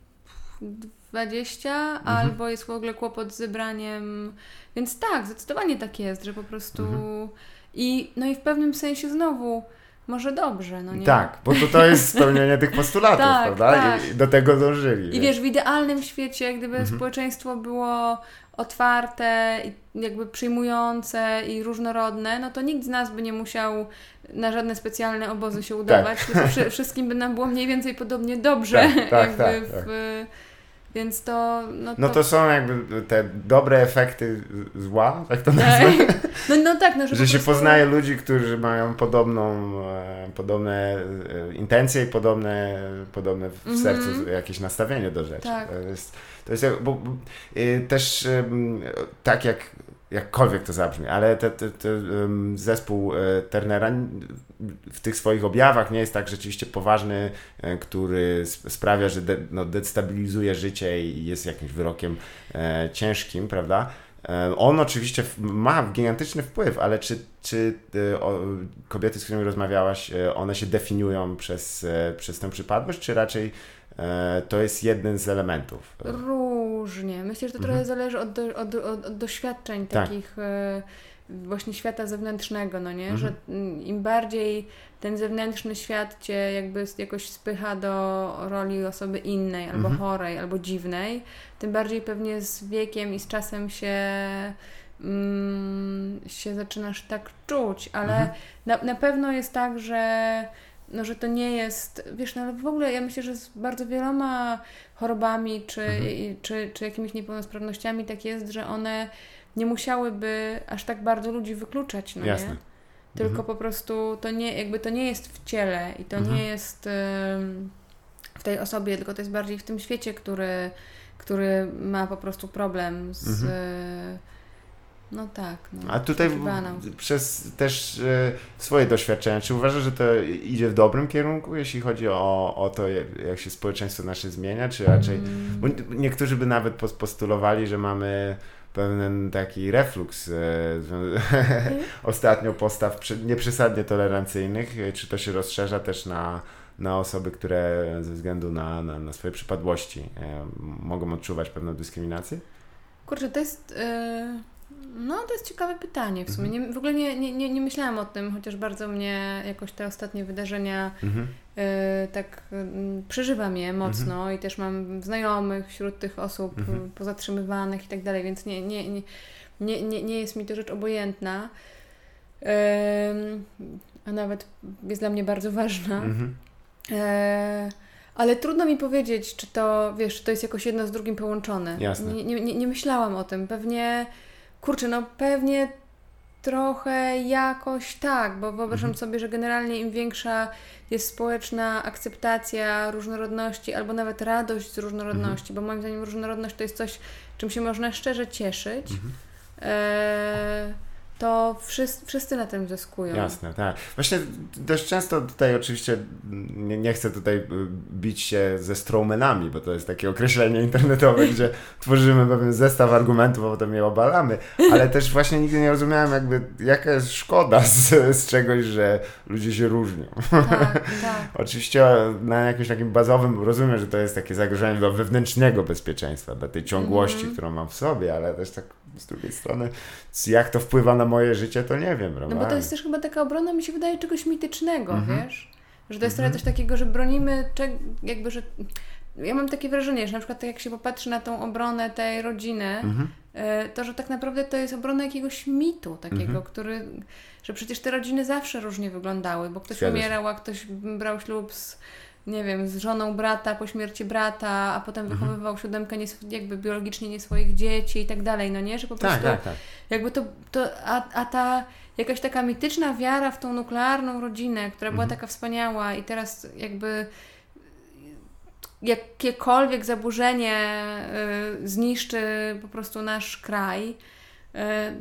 20, mhm. albo jest w ogóle kłopot z zebraniem. Więc tak, zdecydowanie tak jest, że po prostu. Mhm. I, no i w pewnym sensie znowu może dobrze, no nie? Tak, bo to, to jest spełnienie tych postulatów, tak, prawda? Tak. I do tego dążyli. I wiesz, w idealnym świecie, gdyby mhm. społeczeństwo było otwarte, jakby przyjmujące i różnorodne, no to nikt z nas by nie musiał na żadne specjalne obozy się udawać, tak. tylko wszystkim by nam było mniej więcej podobnie dobrze. Tak, tak, tak, w, tak Więc to no, to... no to są jakby te dobre efekty zła, tak to tak. nazwę. No, no tak, no, że, że się prostu... poznaje ludzi, którzy mają podobną, e, podobne e, intencje i podobne, podobne w mm -hmm. sercu jakieś nastawienie do rzeczy. Tak. To jest, to jest bo, bo, y, też tak jak jakkolwiek to zabrzmi, ale te, te, te, zespół e, Turnera w tych swoich objawach nie jest tak rzeczywiście poważny, e, który sprawia, że de, no, destabilizuje życie i jest jakimś wyrokiem e, ciężkim, prawda? E, on oczywiście ma gigantyczny wpływ, ale czy, czy o, kobiety, z którymi rozmawiałaś, one się definiują przez, przez tę przypadłość, czy raczej E, to jest jeden z elementów. Różnie. Myślę, że to mhm. trochę zależy od, do, od, od, od doświadczeń tak. takich e, właśnie świata zewnętrznego, no nie? Mhm. Że im bardziej ten zewnętrzny świat cię jakby jakoś spycha do roli osoby innej, albo mhm. chorej, albo dziwnej, tym bardziej pewnie z wiekiem i z czasem się mm, się zaczynasz tak czuć, ale mhm. na, na pewno jest tak, że no, że to nie jest, wiesz, no ale w ogóle ja myślę, że z bardzo wieloma chorobami czy, mhm. czy, czy jakimiś niepełnosprawnościami tak jest, że one nie musiałyby aż tak bardzo ludzi wykluczać, no Jasne. nie? Tylko mhm. po prostu to nie, jakby to nie jest w ciele i to mhm. nie jest w tej osobie, tylko to jest bardziej w tym świecie, który, który ma po prostu problem z mhm. No tak. No, A tutaj przez też e, swoje doświadczenia, czy uważasz, że to idzie w dobrym kierunku, jeśli chodzi o, o to, jak, jak się społeczeństwo nasze zmienia, czy raczej, mm. bo niektórzy by nawet postulowali, że mamy pewien taki refluks e, ostatnio postaw nieprzesadnie tolerancyjnych, czy to się rozszerza też na, na osoby, które ze względu na, na, na swoje przypadłości e, mogą odczuwać pewną dyskryminację? Kurczę, to jest... no, to jest ciekawe pytanie w sumie. Mhm. Nie, w ogóle nie, nie, nie, nie myślałam o tym, chociaż bardzo mnie jakoś te ostatnie wydarzenia mhm. y, tak y, przeżywam je mocno mhm. i też mam znajomych wśród tych osób mhm. pozatrzymywanych i tak dalej, więc nie, nie, nie, nie, nie, nie jest mi to rzecz obojętna. Y, a nawet jest dla mnie bardzo ważna. Mhm. E, ale trudno mi powiedzieć, czy to, wiesz, to jest jakoś jedno z drugim połączone. Jasne. Nie, nie, nie myślałam o tym. Pewnie Kurczę, no pewnie trochę jakoś tak, bo wyobrażam mhm. sobie, że generalnie im większa jest społeczna akceptacja różnorodności albo nawet radość z różnorodności, mhm. bo moim zdaniem różnorodność to jest coś, czym się można szczerze cieszyć. Mhm. E to wszyscy, wszyscy na tym zyskują. Jasne, tak. Właśnie dość często tutaj oczywiście nie, nie chcę tutaj y, bić się ze strawmanami, bo to jest takie określenie internetowe, gdzie tworzymy pewien zestaw argumentów, a potem je obalamy, ale też właśnie nigdy nie rozumiałem jakby jaka jest szkoda z, z czegoś, że ludzie się różnią. Tak, tak. oczywiście na jakimś takim bazowym rozumiem, że to jest takie zagrożenie do wewnętrznego bezpieczeństwa, dla tej ciągłości, mm. którą mam w sobie, ale też tak z drugiej strony, jak to wpływa na moje życie, to nie wiem, prawda? No bo to jest też chyba taka obrona, mi się wydaje, czegoś mitycznego, mhm. wiesz? Że to jest trochę mhm. coś takiego, że bronimy, jakby, że... Ja mam takie wrażenie, że na przykład jak się popatrzy na tą obronę tej rodziny, mhm. E, to, że tak naprawdę to jest obrona jakiegoś mitu takiego, mhm. który... Że przecież te rodziny zawsze różnie wyglądały, bo ktoś umierał, a ktoś brał ślub z nie wiem, z żoną brata po śmierci brata, a potem mhm. wychowywał siódemkę nie, jakby biologicznie nie swoich dzieci i tak dalej, no nie? Że po tak, prostu tak, tak, tak. jakby to, to a, a ta jakaś taka mityczna wiara w tą nuklearną rodzinę, która była mhm. taka wspaniała i teraz jakby jakiekolwiek zaburzenie y, zniszczy po prostu nasz kraj,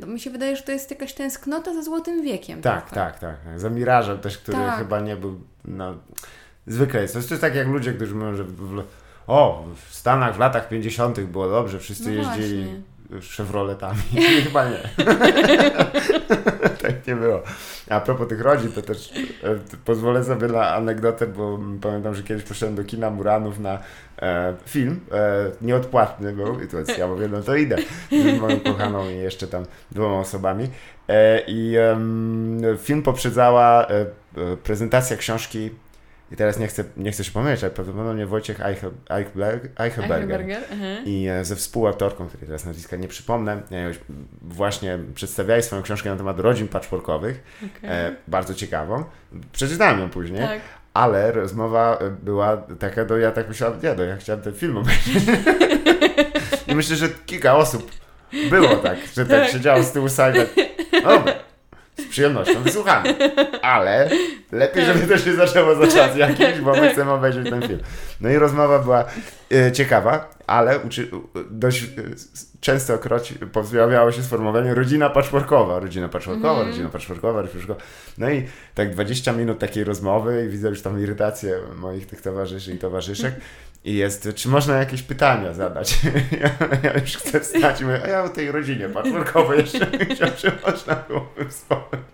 y, mi się wydaje, że to jest jakaś tęsknota za złotym wiekiem. Tak, trochę. tak, tak. Za mirażem też, który tak. chyba nie był... No Zwykle jest. To jest tak jak ludzie, którzy mówią, że w, o, w Stanach w latach 50. było dobrze, wszyscy no jeździli Chevroletami. Chyba nie. tak nie było. A propos tych rodzin, to też e, pozwolę sobie na anegdotę, bo pamiętam, że kiedyś poszedłem do kina Muranów na e, film. E, nieodpłatny był i to jest, ja mówię, no to idę. Z moją kochaną i jeszcze tam dwoma osobami. E, I film poprzedzała e, e, prezentacja książki i teraz nie chcę, nie chcę się pomylić, ale prawdopodobnie Wojciech Eichelberger i e, ze współautorką, której teraz nazwiska nie przypomnę, właśnie przedstawiali swoją książkę na temat rodzin patchworkowych, okay. E, bardzo ciekawą. Przeczytałem ją później. Tak. Ale rozmowa była taka, do ja tak myślałem, nie, no ja chciałem ten film obejrzeć. I myślę, że kilka osób było tak, że tak, tak. siedziało z tyłu sali, tak, dobra, z przyjemnością wysłuchamy, ale lepiej, żeby to się zaczęło za czas jakiś, bo my chcemy obejrzeć ten film. No i rozmowa była e, ciekawa, ale uczy, dość e, często kroć pojawiało się sformułowanie rodzina patchworkowa, rodzina patchworkowa, mm. rodzina patchworkowa, patchworkowa. No i tak 20 minut takiej rozmowy i widzę już tam irytację moich tych towarzyszy i towarzyszek. I jest, czy można jakieś pytania zadać? Ja, ja już chcę wstać mówię, a ja o tej rodzinie patchworkowej jeszcze chciałem, czy można byłoby wspomnieć.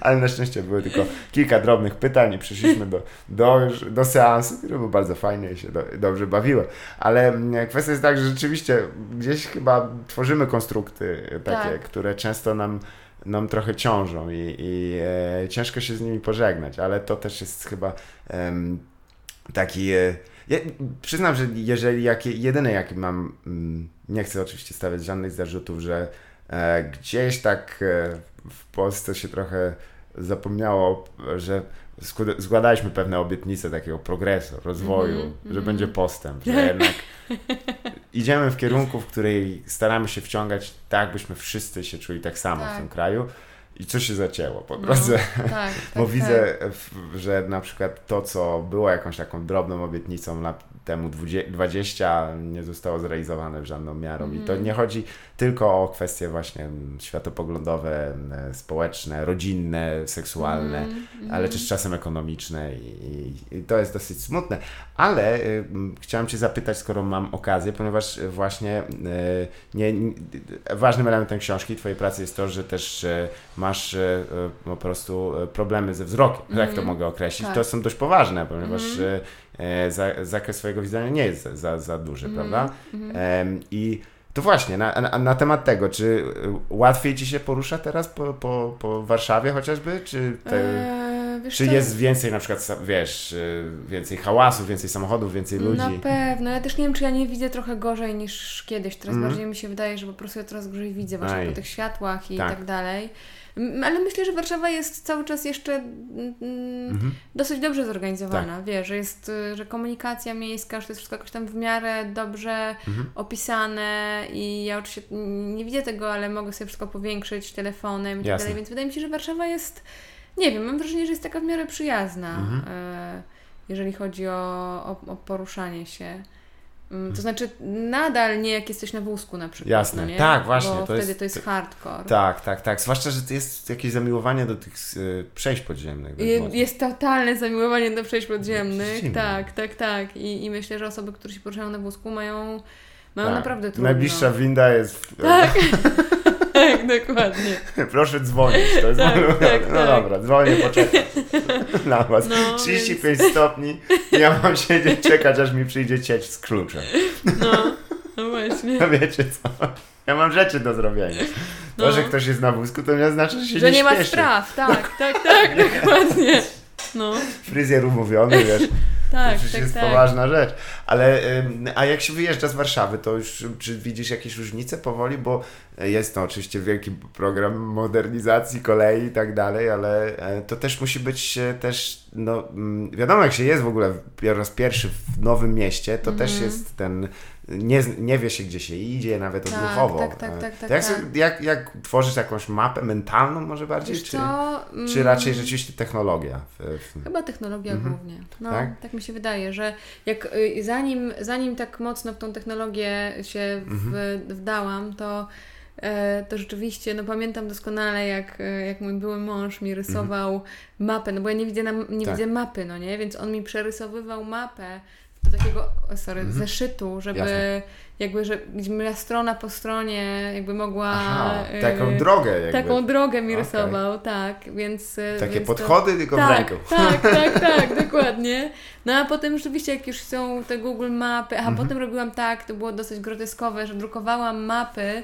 Ale na szczęście były tylko kilka drobnych pytań i przyszliśmy do, do, do seansu, który był bardzo fajny i się do, dobrze bawiłem. Ale mm, kwestia jest tak, że rzeczywiście gdzieś chyba tworzymy konstrukty takie, tak. które często nam nam trochę ciążą i, i e, ciężko się z nimi pożegnać, ale to też jest chyba taki... E, ja przyznam, że jeżeli jakie, jedyne jakie mam, mm, nie chcę oczywiście stawiać żadnych zarzutów, że e, gdzieś tak e, w Polsce się trochę zapomniało, że składaliśmy pewne obietnice takiego progresu, rozwoju, mm -hmm, że mm. będzie postęp, że jednak idziemy w kierunku, w której staramy się wciągać tak, byśmy wszyscy się czuli tak samo tak. w tym kraju. I co się zacięło po no, drodze. No, tak, Bo tak, widzę, tak. że na przykład to, co było jakąś taką drobną obietnicą lat temu 20, nie zostało zrealizowane w żadną miarą. Mm. I to mhm. nie chodzi tylko o kwestie właśnie światopoglądowe, społeczne, rodzinne, seksualne, mm. ale też czasem ekonomiczne i, i, to jest dosyć smutne. Ale y, chciałem Cię zapytać, skoro mam okazję, ponieważ właśnie y, nie, nie, ważnym elementem książki, Twojej pracy jest to, że też y, masz y, po prostu problemy ze wzrokiem, mm. jak to mhm. mogę określić. Tak. To są dość poważne, ponieważ mm. zakres swojego widzenia nie jest za, za, za duży, mm. prawda? Mm. I to właśnie, na, na, na, temat tego, czy y, łatwiej Ci się porusza teraz po, po, po Warszawie chociażby, czy, te, eee, czy jest więcej na przykład, wiesz, więcej hałasu, więcej samochodów, więcej ludzi? Na pewno, ja też nie wiem, czy ja nie widzę trochę gorzej niż kiedyś, teraz mm. bardziej mi się wydaje, że po prostu ja coraz gorzej widzę właśnie Aj. po tych światłach i tak, tak dalej. Ale myślę, że Warszawa jest cały czas jeszcze mhm. dosyć dobrze zorganizowana. Tak. Wiesz, że jest, że komunikacja miejska, że to jest wszystko jakoś tam w miarę dobrze mhm. opisane i ja oczywiście nie widzę tego, ale mogę sobie wszystko powiększyć telefonem i tak dalej, więc wydaje mi się, że Warszawa jest, nie wiem, mam wrażenie, że jest taka w miarę przyjazna, mhm. E, jeżeli chodzi o, o, o poruszanie się. Mm, to znaczy, nadal nie jak jesteś na wózku na przykład. Jasne, no tak, właśnie. Bo to wtedy jest, to jest hardcore. Tak, tak, tak. Zwłaszcza, że to jest jakieś zamiłowanie do tych y, przejść podziemnych. Jest, jest totalne zamiłowanie do przejść podziemnych. Tak, tak, tak. I, I myślę, że osoby, które się poruszają na wózku mają, mają tak. naprawdę trudno. Najbliższa winda jest. W... Tak. tak, dokładnie. Proszę dzwonić. To jest tak, tak, no tak. dobra, dzwonię, poczekam na was. No, 35 więc... stopni ja mam siedzieć, czekać, aż mi przyjdzie cieć z kluczem. No, no właśnie. No wiecie co? Ja mam rzeczy do zrobienia. To, no. że ktoś jest na wózku, to nie znaczy, że się że nie, nie ma spraw, tak, tak, tak, dokładnie. No. Fryzjer umówiony, wiesz. Tak, to przecież tak, jest tak. poważna rzecz. Ale a jak się wyjeżdża z Warszawy, to już czy widzisz jakieś różnice powoli? Bo jest to oczywiście wielki program modernizacji kolei i tak dalej, ale e, to też musi być e, też, no mm, wiadomo jak się jest w ogóle po raz pierwszy w nowym mieście, to mm. też mhm. jest ten nie, nie wie się, gdzie się idzie, nawet tak, odruchowo. Tak, tak, tak. tak, jak, tak. Jak, jak tworzysz jakąś mapę mentalną może bardziej, czy, czy raczej mm. rzeczywiście technologia? Chyba technologia mhm. głównie. No, tak? tak mi się wydaje, że jak y, zanim, zanim tak mocno w tą technologię się w, mhm. wdałam, to e, to rzeczywiście, no pamiętam doskonale, jak, e, jak mój były mąż mi rysował mhm. mapę, no bo ja nie widzę, na, nie tak. widzę mapy, no nie, więc on mi przerysowywał mapę do takiego, sorry, mhm. zeszytu, żeby Jasne. jakby, że gdzie strona po stronie jakby mogła... Aha, y, taką drogę jakby. Taką drogę mi okay. rysował, tak, więc... Y, Takie więc podchody to... tylko tak, w ręku. Tak, tak, tak, dokładnie. No a potem rzeczywiście jak już są te Google mapy, a mhm. potem robiłam tak, to było dosyć groteskowe, że drukowałam mapy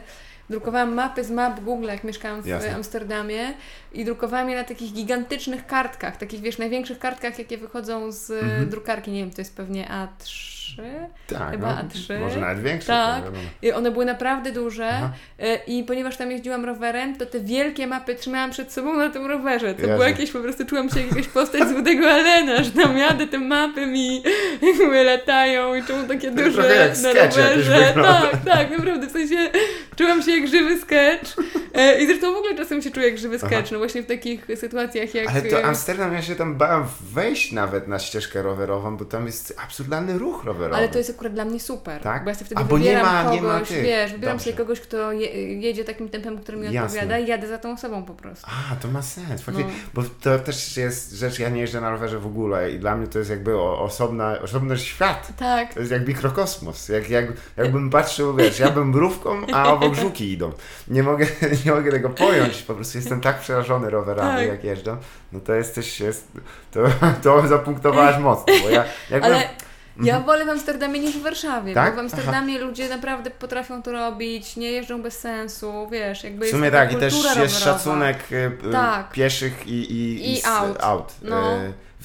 drukowałam mapy z map Google, jak mieszkałam w Jasne. Amsterdamie i drukowałam je na takich gigantycznych kartkach, takich wiesz, największych kartkach, jakie wychodzą z mhm. drukarki, nie wiem, to jest pewnie A3 A3, tak, chyba no, A3. Może nawet większe. Tak, i one były naprawdę duże Aha. E, i ponieważ tam jeździłam rowerem, to te wielkie mapy trzymałam przed sobą na tym rowerze. To Jezu. było jakieś, po prostu czułam się jak jakaś postać z Woody'ego Allena, że tam jadę, te mapy mi jakby latają i czułam takie duże jak na rowerze. Tak, tak, naprawdę, w sensie czułam się jak żywy sketch e, i zresztą w ogóle czasem się czuję jak żywy sketch, Aha. no właśnie w takich sytuacjach jak... Ale to Amsterdam, ja się tam bałem wejść nawet na ścieżkę rowerową, bo tam jest absurdalny ruch rowerowy. Ale to jest akurat dla mnie super. Tak? Bo ja sobie wtedy A, bo wybieram nie ma, kogoś, nie ma tych. wiesz, wybieram Dobrze. sobie kogoś, kto je, jedzie takim tempem, który mi Jasne. odpowiada i jadę za tą osobą po prostu. A, to ma sens. no. Bo to też jest rzecz, ja nie jeżdżę na rowerze w ogóle i dla mnie to jest jakby osobna, osobny świat. Tak. To jest jak mikrokosmos. Jak, jak, jakbym patrzył, wiesz, ja bym mrówką, a obok żuki idą. Nie mogę, nie mogę tego pojąć, po prostu jestem tak przerażony rowerami, tak. jak jeżdżą. No to jesteś, jest, to, to zapunktowałaś mocno, bo ja jakby... Ale ja mhm. wolę w Amsterdamie niż w Warszawie, tak? bo w Amsterdamie Aha. ludzie naprawdę potrafią to robić, nie jeżdżą bez sensu, wiesz, jakby W sumie jest tak, i też jest szacunek y, y, tak. pieszych i, i, i, aut. aut. No.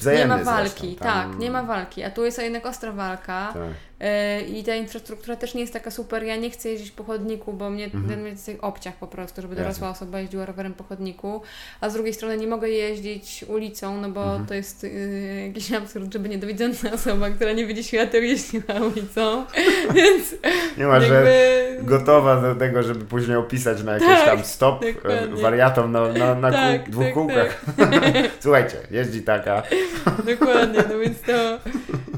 Y, nie ma walki, tak, nie ma walki, a tu jest jednak ostra walka. Tak. E, I ta infrastruktura też nie jest taka super. Ja nie chcę jeździć po chodniku, bo mnie mhm. jest obciach po prostu, żeby dorosła Jasne. osoba jeździła rowerem po chodniku. A z drugiej strony nie mogę jeździć ulicą, no bo mhm. to jest y, jakiś absurd, żeby niedowidząca osoba, która nie widzi świateł, jeździła ulicą. Więc. Nie ma, jakby... że gotowa do tego, żeby później opisać na jakiś tak, tam stop e, dokładnie. wariatom na, na, na tak, kół, dwóch tak, kółkach. Tak. Słuchajcie, jeździ taka. Dokładnie, no więc to.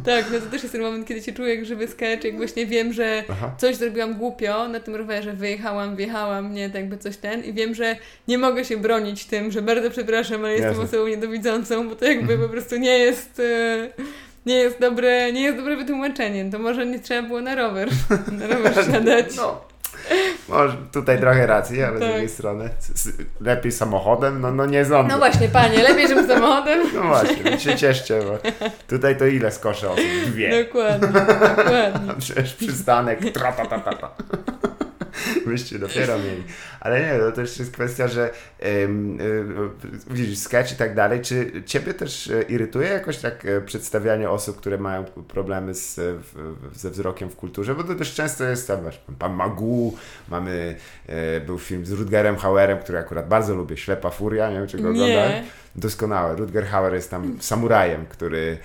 Tak, no to też jest ten moment, kiedy się czuję jak żywy sketch, jak właśnie wiem, że Aha. coś zrobiłam głupio na tym rowerze, wyjechałam, wjechałam, nie, tak by coś ten i wiem, że nie mogę się bronić tym, że bardzo przepraszam, ale jestem osobą niedowidzącą, bo to jakby po prostu nie jest... E, nie jest dobre, nie jest dobre wytłumaczenie. To może nie trzeba było na rower, na rower siadać. No. Może tutaj trochę racji, ale tak. z drugiej strony lepiej samochodem, no, no nie ządzę. No właśnie, panie, lepiej, żeby samochodem. No właśnie, się cieszcie, bo tutaj to ile skoszę osób? Dwie. Dokładnie, dokładnie. Przecież przystanek, tra ta ta ta ta. Byście dopiero mieli. Ale nie, to też jest kwestia, że y, widzisz, sketch i tak dalej. Czy Ciebie też e, irytuje jakoś tak e, przedstawianie osób, które mają problemy z, ze wzrokiem w kulturze? Bo to też często jest tam, wiesz, pan Magu, mamy, e, był film z Rutgerem Hauerem, który akurat bardzo lubię, Ślepa Furia, nie wiem czy go oglądałem. Doskonałe. Rutger Hauer jest tam samurajem, który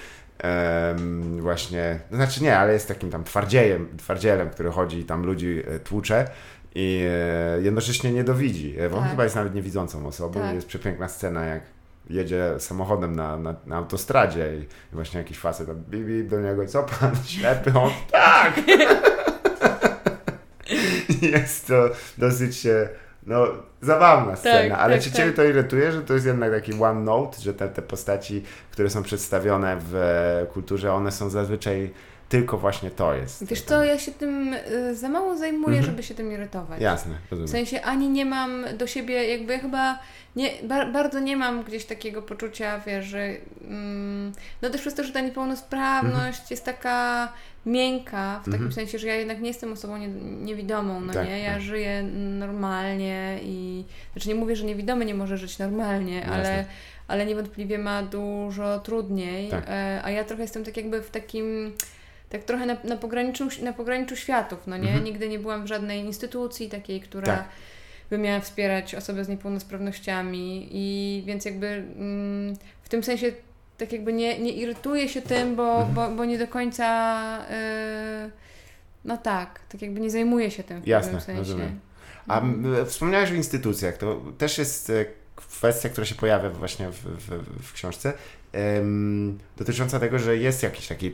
Um, właśnie, no znaczy nie, ale jest takim tam twardziejem, twardzielem, który chodzi i tam ludzi tłucze i e, jednocześnie nie dowidzi. E, bo tak. on chyba jest nawet niewidzącą osobą. Tak. Jest przepiękna scena, jak jedzie samochodem na, na, na autostradzie i właśnie jakiś facet tam bibi do niego, co pan, ślepy? On, tak! jest to dosyć no, zabawna scena, tak, ale tak, czy Ciebie tak. to irytuje, że to jest jednak taki one note, że te, te postaci, które są przedstawione w kulturze, one są zazwyczaj tylko właśnie to jest. Wiesz co, ja się tym y, za mało zajmuję, mhm. żeby się tym irytować. Jasne, rozumiem. W sensie ani nie mam do siebie, jakby ja chyba nie, ba, bardzo nie mam gdzieś takiego poczucia, wiesz, że mm, no też przez to, że ta niepełnosprawność mhm. jest taka miękka, w takim mhm. sensie, że ja jednak nie jestem osobą nie, niewidomą, no tak, nie? Ja tak. żyję normalnie i znaczy nie mówię, że niewidomy nie może żyć normalnie, ale ale niewątpliwie ma dużo trudniej, tak. e, a ja trochę jestem tak jakby w takim tak trochę na, na, pograniczu, na pograniczu światów, no nie? Mhm. Nigdy nie byłam w żadnej instytucji takiej, która tak. by miała wspierać osoby z niepełnosprawnościami i więc jakby mm, w tym sensie tak jakby nie, nie irytuję się tym, bo, mhm. bo, bo nie do końca yy, no tak, tak jakby nie zajmuję się tym w Jasne, pewnym sensie. Rozumiem. A mhm. wspomniałeś o instytucjach, to też jest e, kwestia, która się pojawia właśnie w, w, w książce, dotycząca tego, że jest jakiś taki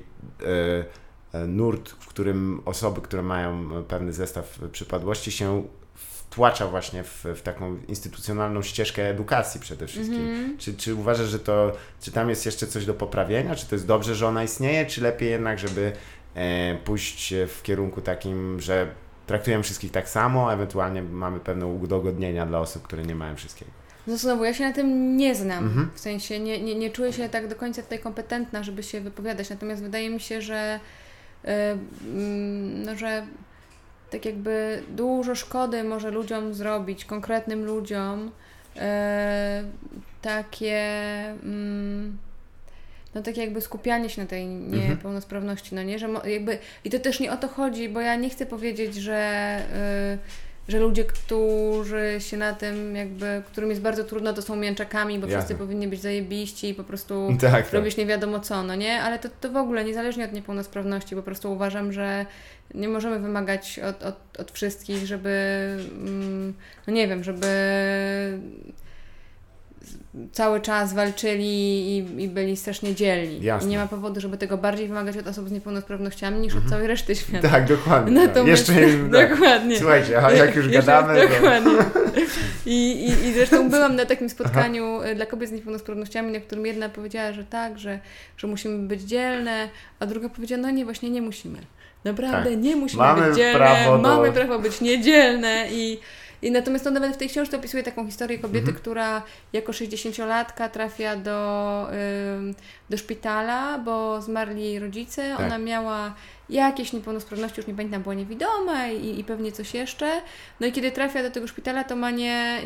E, nurt, w którym osoby, które mają pewny zestaw przypadłości się wtłacza właśnie w, w taką instytucjonalną ścieżkę edukacji przede wszystkim. Mm. Czy, czy uważasz, że to, czy tam jest jeszcze coś do poprawienia? Czy to jest dobrze, że ona istnieje, czy lepiej jednak, żeby e, pójść w kierunku takim, że traktujemy wszystkich tak samo, ewentualnie mamy pewne udogodnienia dla osób, które nie mają wszystkiego? No znowu, ja się na tym nie znam. -hmm. W sensie nie, nie, nie czuję się tak do końca tutaj kompetentna, żeby się wypowiadać. Natomiast wydaje mi się, że Y, mm, no, że tak jakby dużo szkody może ludziom zrobić, konkretnym ludziom, y, takie mm, no tak jakby skupianie się na tej mhm. niepełnosprawności, no nie, że jakby i to też nie o to chodzi, bo ja nie chcę powiedzieć, że yy, że ludzie, którzy się na tym jakby, którym jest bardzo trudno, to są mięczakami, bo Jasne. wszyscy powinni być zajebiści i po prostu tak, tak. robisz nie wiadomo co, no nie? Ale to, to w ogóle, niezależnie od niepełnosprawności, po prostu uważam, że nie możemy wymagać od, od, od wszystkich, żeby, mm, no nie wiem, żeby cały czas walczyli i, i byli strasznie dzielni. Jasne. I nie ma powodu, żeby tego bardziej wymagać od osób z niepełnosprawnościami niż od mhm. całej reszty świata. Tak, dokładnie. Natomiast, Jeszcze tak. dokładnie. Słuchajcie, a jak już gadamy. Dokładnie. I, i, I zresztą byłam na takim spotkaniu Aha. dla kobiet z niepełnosprawnościami, na którym jedna powiedziała, że tak, że, że musimy być dzielne, a druga powiedziała, no nie, właśnie nie musimy. Naprawdę tak. nie musimy mamy być dzielne, prawo do... mamy prawo być niedzielne i natomiast on nawet w tej książce opisuje taką historię kobiety, mhm. która jako 60-latka trafia do, do szpitala, bo zmarli jej rodzice. Tak. Ona miała jakieś niepełnosprawności, już nie pamiętam, była niewidoma i, i pewnie coś jeszcze. No i kiedy trafia do tego szpitala, to ma nie,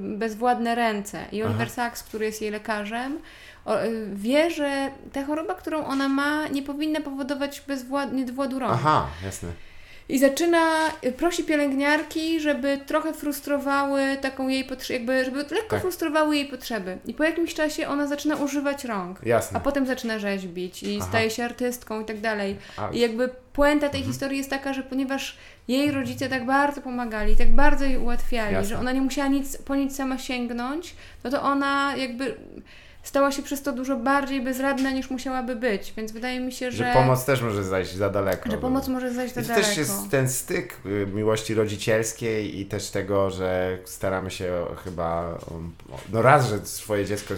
bezwładne ręce. I Oliver Aha. Sacks, który jest jej lekarzem, wie, że ta choroba, którą ona ma, nie powinna powodować bezwład, niedwładu rąk. Aha, jasne. I zaczyna, prosi pielęgniarki, żeby trochę frustrowały taką jej potrzebę, jakby, żeby lekko tak. frustrowały jej potrzeby. I po jakimś czasie ona zaczyna używać rąk. Jasne. A potem zaczyna rzeźbić i Aha. staje się artystką i tak dalej. I jakby puenta tej mhm. historii jest taka, że ponieważ jej rodzice tak bardzo pomagali, tak bardzo jej ułatwiali, Jasne. że ona nie musiała nic, po nic sama sięgnąć, no to ona jakby stała się przez to dużo bardziej bezradna niż musiałaby być, więc wydaje mi się, że... Że pomoc też może zajść za daleko. Że pomoc może zajść za I daleko. też jest ten styk y, miłości rodzicielskiej i też tego, że staramy się chyba, no raz, że swoje dziecko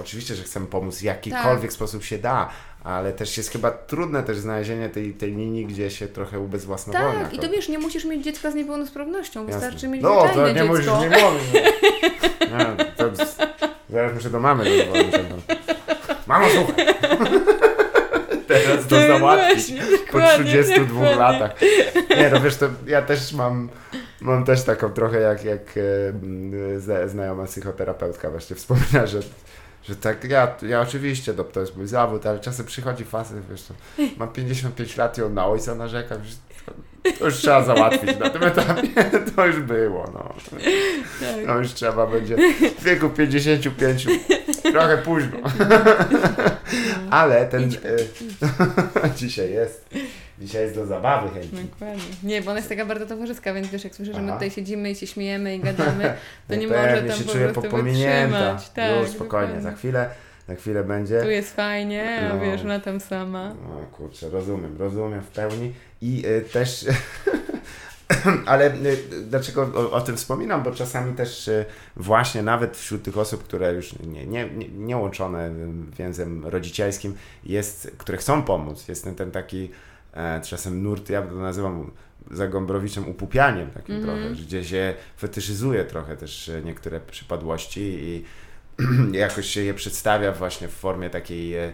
oczywiście, że chcemy pomóc w jakikolwiek tak. sposób się da, ale też jest chyba trudne też znalezienie tej, tej linii, gdzie się trochę ubezwłasnowolnia. Tak, i to wiesz, nie musisz mieć dziecka z niepełnosprawnością, Jasne. wystarczy mieć No, to nie dziecko. musisz, nie mówisz. Nie, to Zaraz muszę do mamy zadzwonić. Mamo, słuchaj. Teraz to załatwić po 32 dokładnie. latach. Nie, no wiesz, to ja też mam, mam też taką trochę jak, jak e, znajoma psychoterapeutka właśnie wspomina, że że tak, ja, ja oczywiście, to, to jest mój zawód, ale czasem przychodzi fasa, wiesz, to mam 55 lat i on na ojca narzekam, że to już trzeba załatwić na tym etapie, to już było, no. Tak. No już trzeba będzie w wieku 55, trochę późno. Ale ten e, dzisiaj jest. Dzisiaj jest do zabawy chętnie. Dokładnie. Nie, bo ona jest taka bardzo towarzyska, więc wiesz, jak słyszę, że my tutaj siedzimy i się śmiejemy i gadamy, to nie może tam się po czuję popominięta. Tak, Już spokojnie, dokładnie. za chwilę na chwilę będzie. Tu jest fajnie, no, wiesz, ona tam sama. No kurczę, rozumiem, rozumiem w pełni i y, też... Ale y, dlaczego o, o, tym wspominam? Bo czasami też y, właśnie nawet wśród tych osób, które już nie, nie, nie, łączone więzem rodzicielskim, jest, które chcą pomóc, jest ten, ten taki e, czasem nurt, ja to nazywam za Gombrowiczem upupianiem takim mm -hmm. trochę, gdzie się fetyszyzuje trochę też niektóre przypadłości i jakoś się je przedstawia właśnie w formie takiej, e,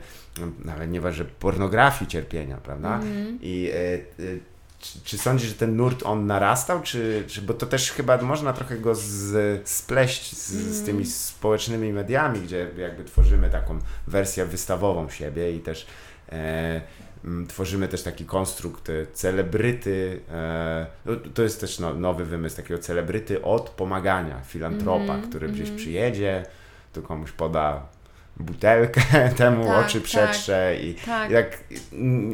nawet nieważne, pornografii cierpienia, prawda? Mm. I e, e, czy, czy sądzisz, że ten nurt on narastał, czy, czy bo to też chyba można trochę go z, spleść z, mm. z tymi społecznymi mediami, gdzie jakby tworzymy taką wersję wystawową siebie i też e, tworzymy też taki konstrukt celebryty, e, no, to jest też no, nowy wymysł takiego celebryty od pomagania, filantropa, mm, który gdzieś mm. przyjedzie, to komuś poda butelkę, temu tak, oczy tak. przetrze tak, i tak. jak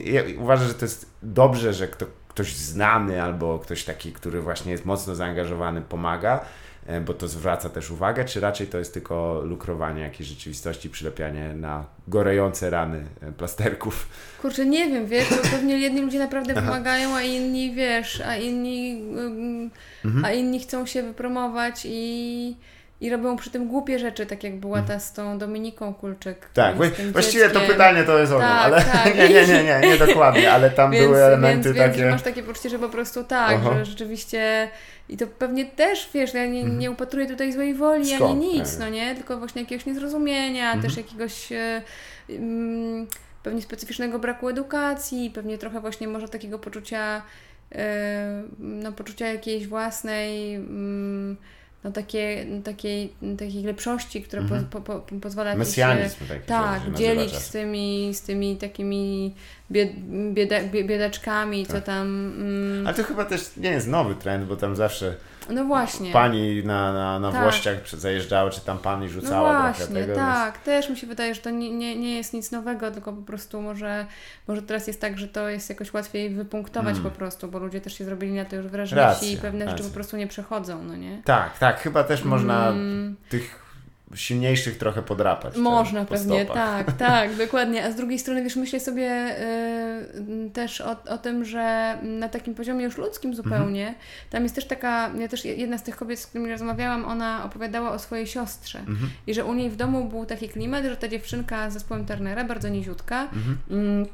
ja uważam, że to jest dobrze, że kto, ktoś znany albo ktoś taki, który właśnie jest mocno zaangażowany, pomaga, e, bo to zwraca też uwagę, czy raczej to jest tylko lukrowanie jakiejś rzeczywistości, przylepianie na gorejące rany e, plasterków? Kurczę, nie wiem, wiesz, bo pewnie jedni ludzie naprawdę pomagają, a inni, wiesz, a inni, mhm. a inni chcą się wypromować i i robią przy tym głupie rzeczy, tak jak była ta z tą Dominiką Kulczyk. Tak, właściwie to pytanie to jest o tak, ale tak. nie, nie, nie, nie, nie dokładnie, ale tam więc, były elementy więc, takie... Więc masz takie poczucie, że po prostu tak, Aha. że rzeczywiście i to pewnie też, wiesz, ja nie, mhm. nie upatruję tutaj złej woli Skąd? ani nic, no nie, tylko właśnie jakiegoś niezrozumienia, mhm. też jakiegoś e, mm, pewnie specyficznego braku edukacji, pewnie trochę właśnie może takiego poczucia, e, no poczucia jakiejś własnej... No, takie, takiej, takiej lepszości, która mhm. po, po, po, pozwala Mesjanizm się, taki, tak, dzielić z tymi, z tymi takimi bied, bieda, biedaczkami, co tak. tam... Mm. Ale to chyba też nie jest nowy trend, bo tam zawsze no właśnie. Pani na, na, na tak. Włościach zajeżdżały, czy tam pani rzucała no właśnie, trochę tego. Tak, więc... też mi się wydaje, że to nie, nie, nie jest nic nowego, tylko po prostu może, może teraz jest tak, że to jest jakoś łatwiej wypunktować mm. po prostu, bo ludzie też się zrobili na to już wrażliwsi i pewne racja. rzeczy po prostu nie przechodzą, no nie? Tak, tak, chyba też można mm. tych silniejszych trochę podrapać. Można pewnie, tak, tak, dokładnie. A z drugiej strony, wiesz, myślę sobie y, też o, o tym, że na takim poziomie już ludzkim zupełnie, mhm. tam jest też taka, ja też jedna z tych kobiet, z którymi rozmawiałam, ona opowiadała o swojej siostrze mhm. i że u niej w domu był taki klimat, że ta dziewczynka z zespołem Turnera, bardzo niziutka, mhm. mm,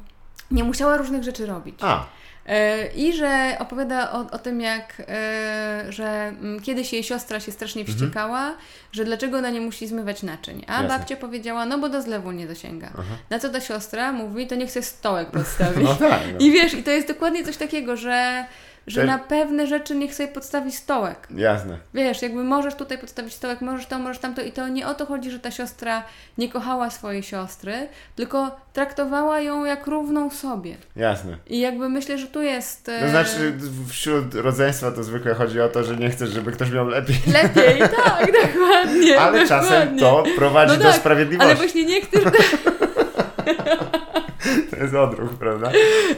nie musiała różnych rzeczy robić. A. E, I że opowiada o, o tym, jak e, że mm, kiedyś jej siostra się strasznie mhm. wściekała, mhm. że dlaczego ona nie musi zmywać naczyń. A Jasne. babcia powiedziała, no bo do zlewu nie dosięga. Aha. Na co ta siostra mówi, to nie chce stołek podstawić. No tak, no. I wiesz, i to jest dokładnie coś takiego, że że na pewne rzeczy niech sobie podstawi stołek. Jasne. Wiesz, jakby możesz tutaj podstawić stołek, możesz to, możesz tamto i to nie o to chodzi, że ta siostra nie kochała swojej siostry, tylko traktowała ją jak równą sobie. Jasne. I jakby myślę, że tu jest... To znaczy wśród rodzeństwa to zwykle chodzi o to, że nie chcesz, żeby ktoś miał lepiej. Lepiej, tak, dokładnie. Ale dokładnie. czasem to prowadzi no do tak, sprawiedliwości. Ale właśnie nie chcesz... To jest odruch, prawda?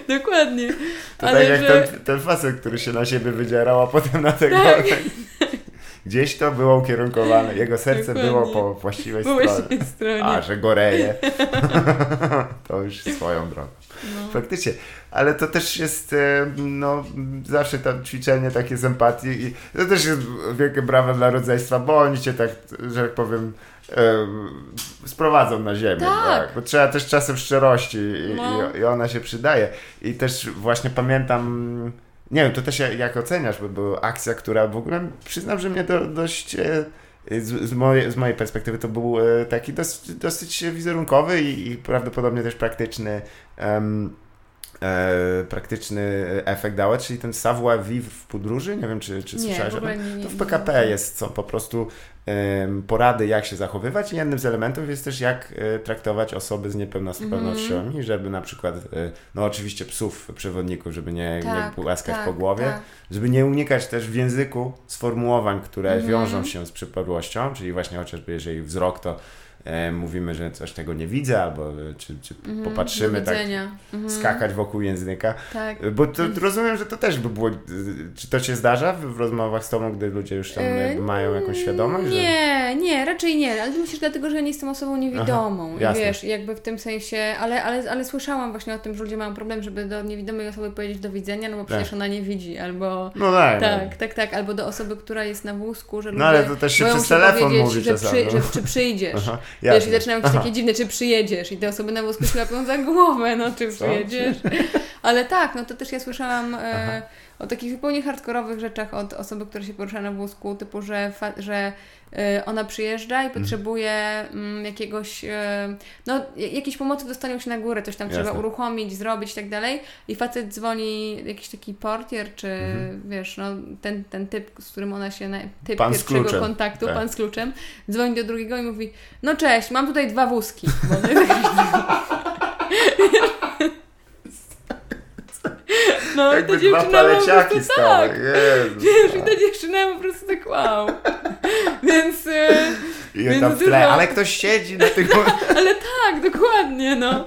Dokładnie. To Ale tak jak że... ten, ten facet, który się na siebie wydzierał, a potem na tego... Tak. Gdzieś to było ukierunkowane, jego serce Dokładnie. było po właściwej po stronie. stronie. A, że goreje. to już swoją drogą. No. Faktycznie. Ale to też jest e, no, zawsze tam ćwiczenie takie z empatii i to też jest wielkie brawo dla rodzeństwa, bo oni cię tak, że tak powiem, sprowadzą na ziemię. Tak. tak. Bo trzeba też czasem szczerości i, no. i, ona się przydaje. I też właśnie pamiętam, nie wiem, to też jak, oceniasz, bo była akcja, która w ogóle przyznam, że mnie do, dość. E, z, z, mojej, z mojej perspektywy to był e, taki dosyć, dosyć wizerunkowy i, i prawdopodobnie też praktyczny um, e, praktyczny efekt dała, czyli ten savoir vivre w podróży. Nie wiem, czy, czy słyszałeś o tym. To w PKP jest są po prostu porady, jak się zachowywać i jednym z elementów jest też, jak e, traktować osoby z niepełnosprawnościami, mm żeby na przykład, e, no oczywiście psów przewodników, żeby nie, tak, nie łaskać tak, po głowie, tak. żeby nie unikać też w języku sformułowań, które mm wiążą się z przypadłością, czyli właśnie chociażby jeżeli wzrok to e, mówimy, że coś tego nie widzę, albo e, czy, czy mm, popatrzymy tak, mm. skakać wokół języka. Tak. Bo to, rozumiem, że to też by było, czy to się zdarza w, rozmowach z Tobą, gdy ludzie już tam e, mają jakąś świadomość? Nie, że... nie, raczej nie, ale myślisz dlatego, że nie jestem osobą niewidomą. Aha, wiesz, jakby w tym sensie, ale, ale, ale słyszałam właśnie o tym, że ludzie mają problem, żeby do niewidomej osoby powiedzieć do widzenia, no bo przecież tak. ona nie widzi, albo... No tak, tak, no. tak, tak, albo do osoby, która jest na wózku, że No ale to też się przez telefon mówi że, przy, że, czy przyjdziesz. Aha. Jasne. Wiesz, i zaczynają być takie dziwne, czy przyjedziesz i te osoby na wózku łapią za głowę, no czy przyjedziesz. Ale tak, no to też ja słyszałam e, o takich zupełnie hardkorowych rzeczach od osoby, która się porusza na wózku, typu, że, że y, ona przyjeżdża i mhm. potrzebuje mm, jakiegoś, y, no jakiejś pomocy dostanią się na górę, coś tam Jasne. trzeba uruchomić, zrobić i tak dalej i facet dzwoni, jakiś taki portier, czy mhm. wiesz, no ten, ten typ, z którym ona się, typ pan pierwszego kontaktu, tak. pan z kluczem, dzwoni do drugiego i mówi, no cześć, mam tutaj dwa wózki. Bo No i ta dziewczyna po prostu tak. Wiesz, i ta dziewczyna po prostu tak wow. Więc... E, I więc tam w tle, ale ktoś siedzi na tych... ale tak, dokładnie, no.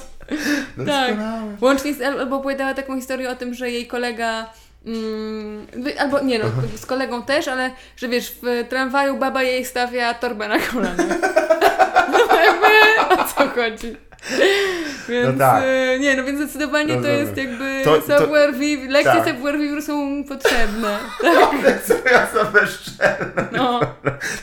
no tak. Łącznie z, albo opowiadała taką historię o tym, że jej kolega... Mm, albo nie no, z kolegą też, ale że wiesz, w tramwaju baba jej stawia torbę na kolana. No jakby o co chodzi? Więc, no tak. E, nie, no więc zdecydowanie to jest jakby to, savoir vivre, lekcje tak. vivre są potrzebne. Tak. Lekcje są szczelne. No.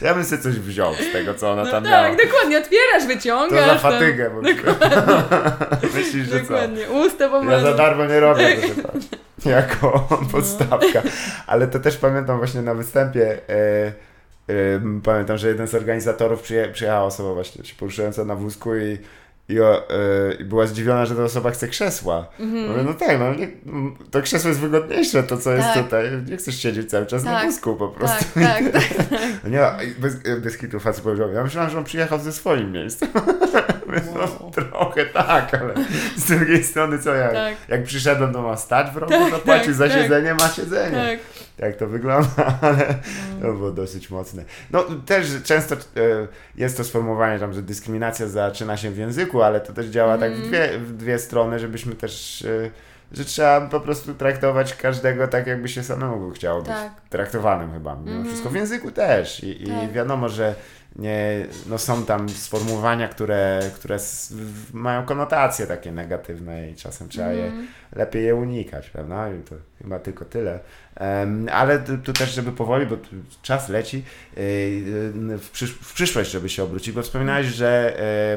Ja bym sobie coś wziął z tego, co ona no tam tak, miała. Tak, dokładnie, otwierasz, wyciągasz. To za fatygę. Bo Myślisz, że dokładnie. co? Usta Ja za darmo nie robię, proszę Jako no. podstawka. Ale to też pamiętam właśnie na występie e, Pamiętam, że jeden z organizatorów przyje, przyjechała osoba właśnie się poruszająca na wózku i i, o, y, była zdziwiona, że ta osoba chce krzesła. Mm. Mówię, no tak, no nie, to krzesło jest wygodniejsze, to co tak. jest tutaj. Nie chcesz siedzieć cały czas tak. na wózku po prostu. Tak, tak, tak. nie, bez, bez hitu facet powiedział, ja myślałem, że on przyjechał ze swoim miejscem. No, trochę tak, ale z drugiej strony co, jak, tak. jak przyszedłem, to ma stać w rogu, tak, zapłacił tak, za tak. siedzenie, ma siedzenie. Jak to wygląda, ale no. to było dosyć mocne. No też często e, jest to sformułowanie tam, że dyskryminacja zaczyna się w języku, ale to też działa mm. tak w mhm. dwie, w dwie strony, żebyśmy też e, że trzeba po prostu traktować każdego tak, jakby się samemu chciało być tak. traktowanym chyba. Mimo mm. wszystko w języku też. I, tak. i wiadomo, że nie, no są tam sformułowania, które, które mają konotacje takie negatywne i czasem trzeba je mhm. lepiej je unikać, prawda? I to chyba tylko tyle. Um, ale tu, tu, też, żeby powoli, bo czas leci, yy, w, przysz w, przyszłość, żeby się obrócić, bo wspominałeś, że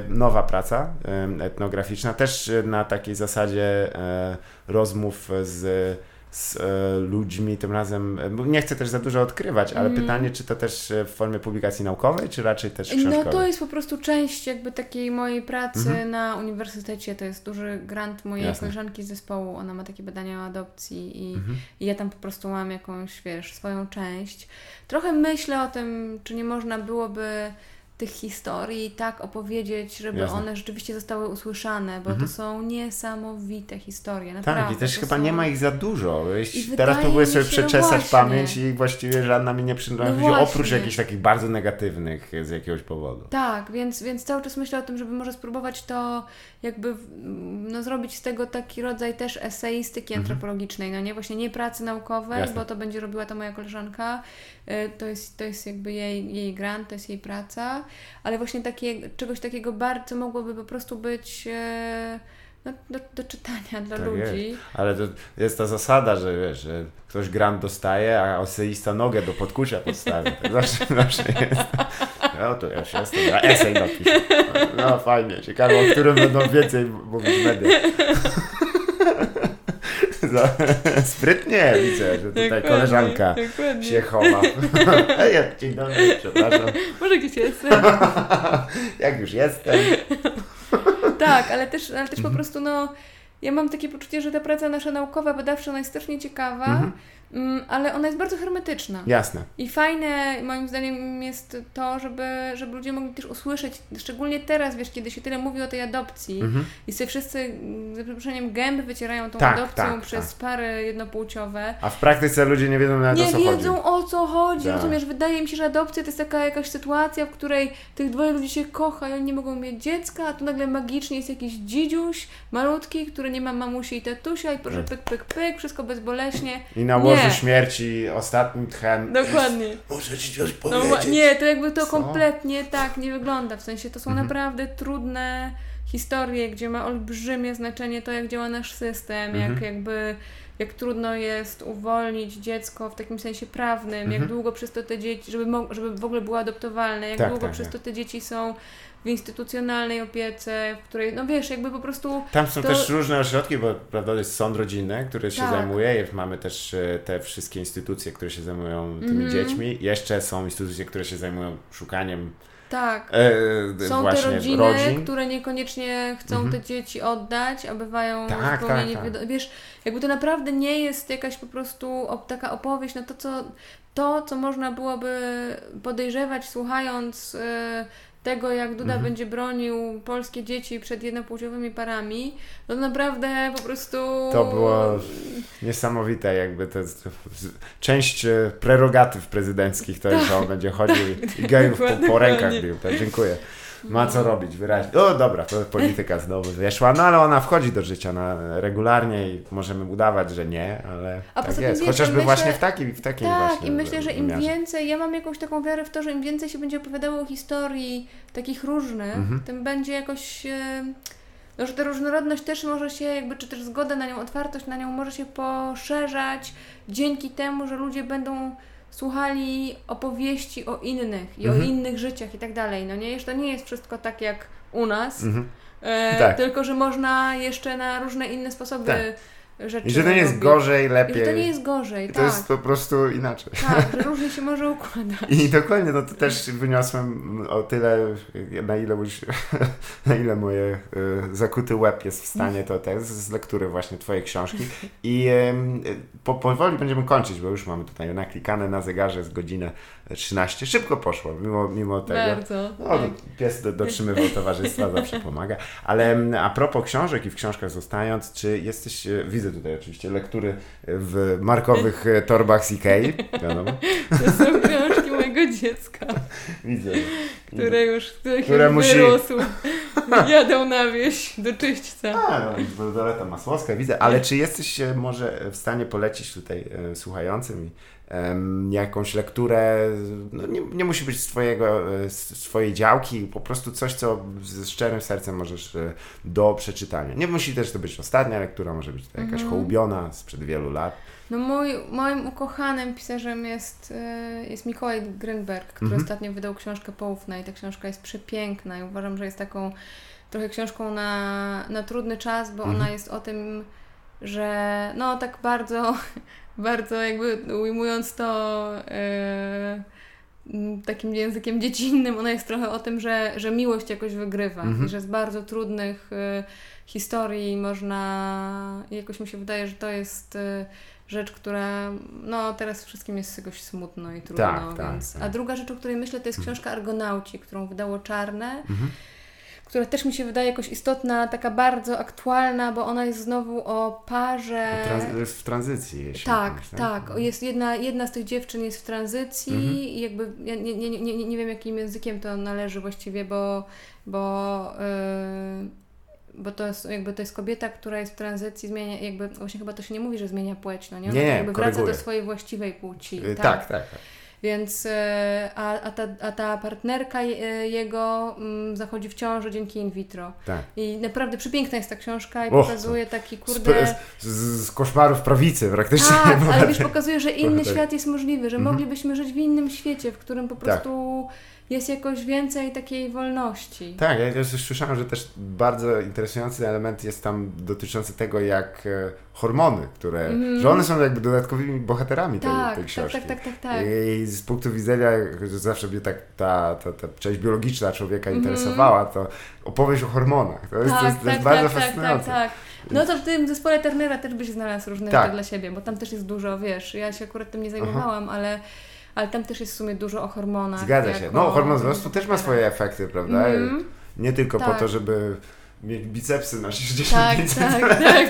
yy, nowa praca yy, etnograficzna też na takiej zasadzie e, rozmów z z e, ludźmi, tym razem, e, nie chcę też za dużo odkrywać, ale mm. pytanie, czy to też e, w formie publikacji naukowej, czy raczej też książkowej? No to jest po prostu część jakby takiej mojej pracy mm -hmm. na uniwersytecie, to jest duży grant mojej Jasne. koleżanki z zespołu, ona ma takie badania o adopcji i, mm -hmm. i ja tam po prostu mam jakąś, wiesz, swoją część. Trochę myślę o tym, czy nie można byłoby tych historii tak opowiedzieć, żeby Jasne. one rzeczywiście zostały usłyszane, bo mhm. to są niesamowite historie. Naprawdę, tak, i też chyba są... nie ma ich za dużo. Teraz próbuję sobie przeczesać właśnie. pamięć i właściwie żadna mi nie przynosi, no oprócz jakichś takich bardzo negatywnych z jakiegoś powodu. Tak, więc, więc cały czas myślę o tym, żeby może spróbować to jakby no, zrobić z tego taki rodzaj też eseistyki mhm. antropologicznej, no nie? Właśnie nie pracy naukowej, Jasne. bo to będzie robiła ta moja koleżanka. Y, to jest, to jest jakby jej, jej grant, to jest jej praca ale właśnie takie, czegoś takiego bardzo mogłoby po prostu być e, no, do, do czytania dla tak ludzi. Jest. Ale to jest ta zasada, że wiesz, że ktoś grant dostaje, a eseista nogę do podkucia podstawia. Tak zawsze, zawsze jest. No to już jestem, ja esej napiszę. No fajnie, ciekawe, o którym będą więcej mówić media. Sprytnie widzę, że tutaj dokładnie, koleżanka dokładnie. się chowa. Ej, dzień dobry, przepraszam. Może gdzieś jestem. Jak już jestem. tak, ale też, ale też po mhm. prostu no, ja mam takie poczucie, że ta praca nasza naukowa, badawcza, ona jest strasznie ciekawa. Mhm ale ona jest bardzo hermetyczna. Jasne. I fajne moim zdaniem jest to, żeby, żeby ludzie mogli też usłyszeć, szczególnie teraz, wiesz, kiedy się tyle mówi o tej adopcji mhm. i sobie wszyscy, za przeproszeniem, gęby wycierają tą tak, adopcją tak, przez tak. pary jednopłciowe. A w praktyce ludzie nie wiedzą nawet nie o co chodzi. Nie wiedzą o co chodzi, tak. rozumiesz? Wydaje mi się, że adopcja to jest taka jakaś sytuacja, w której tych dwoje ludzi się kocha i oni nie mogą mieć dziecka, a tu nagle magicznie jest jakiś dzidziuś malutki, który nie ma mamusi i tatusia i proszę pyk, pyk, pyk, wszystko bezboleśnie. I na łożu śmierci ostatnim tchem. Dokładnie. Muszę ci coś no powiedzieć. No, nie, to jakby to Co? kompletnie tak nie wygląda. W sensie to są mhm. naprawdę trudne historie, gdzie ma olbrzymie znaczenie to, jak działa nasz system, mhm. jak jakby jak trudno jest uwolnić dziecko w takim sensie prawnym, mhm. jak długo przez to te dzieci, żeby, żeby w ogóle było adoptowalne, jak tak, długo tak, przez tak. to te dzieci są w instytucjonalnej opiece, w której, no wiesz, jakby po prostu... Tam są to... też różne ośrodki, bo prawda, jest sąd rodzinny, który się tak. zajmuje, mamy też e, te wszystkie instytucje, które się zajmują tymi mm -hmm. dziećmi, jeszcze są instytucje, które się zajmują szukaniem tak. E, Są te rodziny, rodzin. które niekoniecznie chcą mhm. te dzieci oddać, a bywają tak, zupełnie tak, tak. Wiesz, jakby to naprawdę nie jest jakaś po prostu taka opowieść, no to co, to, co można byłoby podejrzewać słuchając y, tego, jak Duda mhm. będzie bronił polskie dzieci przed jednopłciowymi parami, no naprawdę po prostu... To było niesamowite, jakby to jest część e, prerogatyw prezydenckich, to jest, że on będzie chodził i gejów po, po rękach bił. Tak, dziękuję ma co robić wyraźnie. O dobra, to polityka znowu wyszła, no ale ona wchodzi do życia na, regularnie i możemy udawać, że nie, ale A tak jest. Wiecie, Chociażby myślę, właśnie w takim, w takim tak, właśnie i myślę, że im więcej, ja mam jakąś taką wiarę w to, że im więcej się będzie opowiadało o historii takich różnych, mhm. tym będzie jakoś... No, że ta różnorodność też może się, jakby, czy też zgoda na nią, otwartość na nią może się poszerzać dzięki temu, że ludzie będą słuchali opowieści o innych i mhm. o innych życiach i tak dalej. No nie, jeszcze to nie jest wszystko tak jak u nas, mhm. e, tak. tylko że można jeszcze na różne inne sposoby tak. Rzeczy. I że to nie jest gorzej, lepiej. I że to nie jest gorzej, I tak. To jest po prostu inaczej. Tak, że różnie się może układać. I dokładnie, no to też wyniosłem o tyle, na ile już, na ile moje y, zakuty łeb jest w stanie to też z lektury właśnie twojej książki. I y, po, powoli będziemy kończyć, bo już mamy tutaj naklikane na zegarze z godzinę 13. Szybko poszło, mimo, mimo tego. Bardzo. No, tak. pies dotrzymywał towarzystwa, zawsze pomaga. Ale a propos książek i w książkach zostając, czy jesteś, e, widzę tutaj oczywiście lektury w markowych e, torbach z Ikei, wiadomo. To są książki mojego dziecka. Widzę. Które już, które musi... wyrósł. Jadą na wieś do czyśćca. A, no, Doleta Masłowska, widzę. Ale czy jesteś e, może w stanie polecić tutaj słuchającym jakąś lekturę, no nie, nie, musi być z, twojego, z swojej działki, po prostu coś, co ze szczerym sercem możesz e, do przeczytania. Nie musi też to być ostatnia lektura, może być to jakaś mhm. hołubiona sprzed wielu lat. No mój, moim ukochanym pisarzem jest, e, jest Mikołaj Grinberg, który mhm. ostatnio wydał książkę Poufna i ta książka jest przepiękna i uważam, że jest taką trochę książką na, na trudny czas, bo mhm. ona jest o tym, że no tak bardzo bardzo jakby ujmując to yy, takim językiem dziecinnym, ona jest trochę o tym, że, że miłość jakoś wygrywa mhm. i że z bardzo trudnych yy, historii można, jakoś mi się wydaje, że to jest yy, rzecz, która no teraz wszystkim jest jakoś smutno i trudno, tak, tak więc... Tak, tak. A druga rzecz, o której myślę, to jest mhm. książka Argonauci, którą wydało Czarne. Mhm która też mi się wydaje jakoś istotna, taka bardzo aktualna, bo ona jest znowu o parze. Trans w tranzycji. Tak, tak, tak. Jest jedna, jedna z tych dziewczyn jest w tranzycji mhm. i jakby ja nie, nie, nie, nie wiem jakim językiem to należy właściwie, bo, bo yy, bo to jest, jakby to jest kobieta, która jest w tranzycji, zmienia, jakby właśnie chyba to się nie mówi, że zmienia płeć, no nie? Ona nie, jakby wraca do swojej właściwej płci. Yy, tak, tak. tak. Więc e, a, a, ta, a ta partnerka e, jego mm, zachodzi w ciąży dzięki in vitro. Tak. I naprawdę przepiękna jest ta książka i Och, pokazuje taki kurde... Z, z, z koszmarów prawicy praktycznie. Tak, ale wiesz, pokazuje, że inny tak. świat jest możliwy, że mhm. moglibyśmy żyć w innym świecie, w którym po tak. prostu... Tak jest jakoś więcej takiej wolności. Tak, ja też słyszałem, że też bardzo interesujący element jest tam dotyczący tego, jak e, hormony, które, mm. że one są jakby dodatkowymi bohaterami tej, tak, tej tak, książki. Tak, tak, tak, tak. I z punktu widzenia, że zawsze mnie tak ta, ta, ta część biologiczna człowieka mm. interesowała, to opowieść o hormonach. To jest, tak, to jest, to jest tak, bardzo tak, tak, fascynujące. Tak, tak, No to w tym zespole Turnera też byś znalazł różne tak. dla siebie, bo tam też jest dużo, wiesz, ja się akurat tym nie zajmowałam, Aha. ale ale tam też jest w sumie dużo o hormonach. Zgadza się. No, hormon wzrostu też ma swoje efekty, prawda? Mm. Nie tylko tak. po to, żeby mieć bicepsy na 65 tak, tak, tak.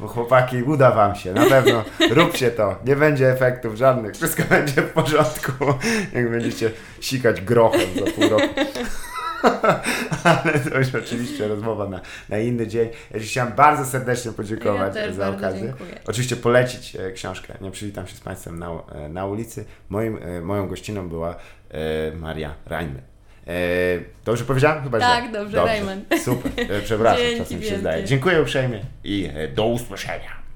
Bo chłopaki, uda wam się, na pewno. Róbcie to. Nie będzie efektów żadnych. Wszystko będzie w porządku, jak będziecie sikać grochem za pół roku. Ale to już oczywiście rozmowa na, na inny dzień. Ja Ci chciałem bardzo serdecznie podziękować ja za okazję. Dziękuję. Oczywiście polecić e, książkę. Nie przywitam się z Państwem na, e, na ulicy. Moim, e, moją gościną była Maria Reimer. Dobrze powiedziałem? Chyba tak, źle. dobrze, dobrze. Super. Przepraszam, czasem się zdaje. Dziękuję uprzejmie i do usłyszenia.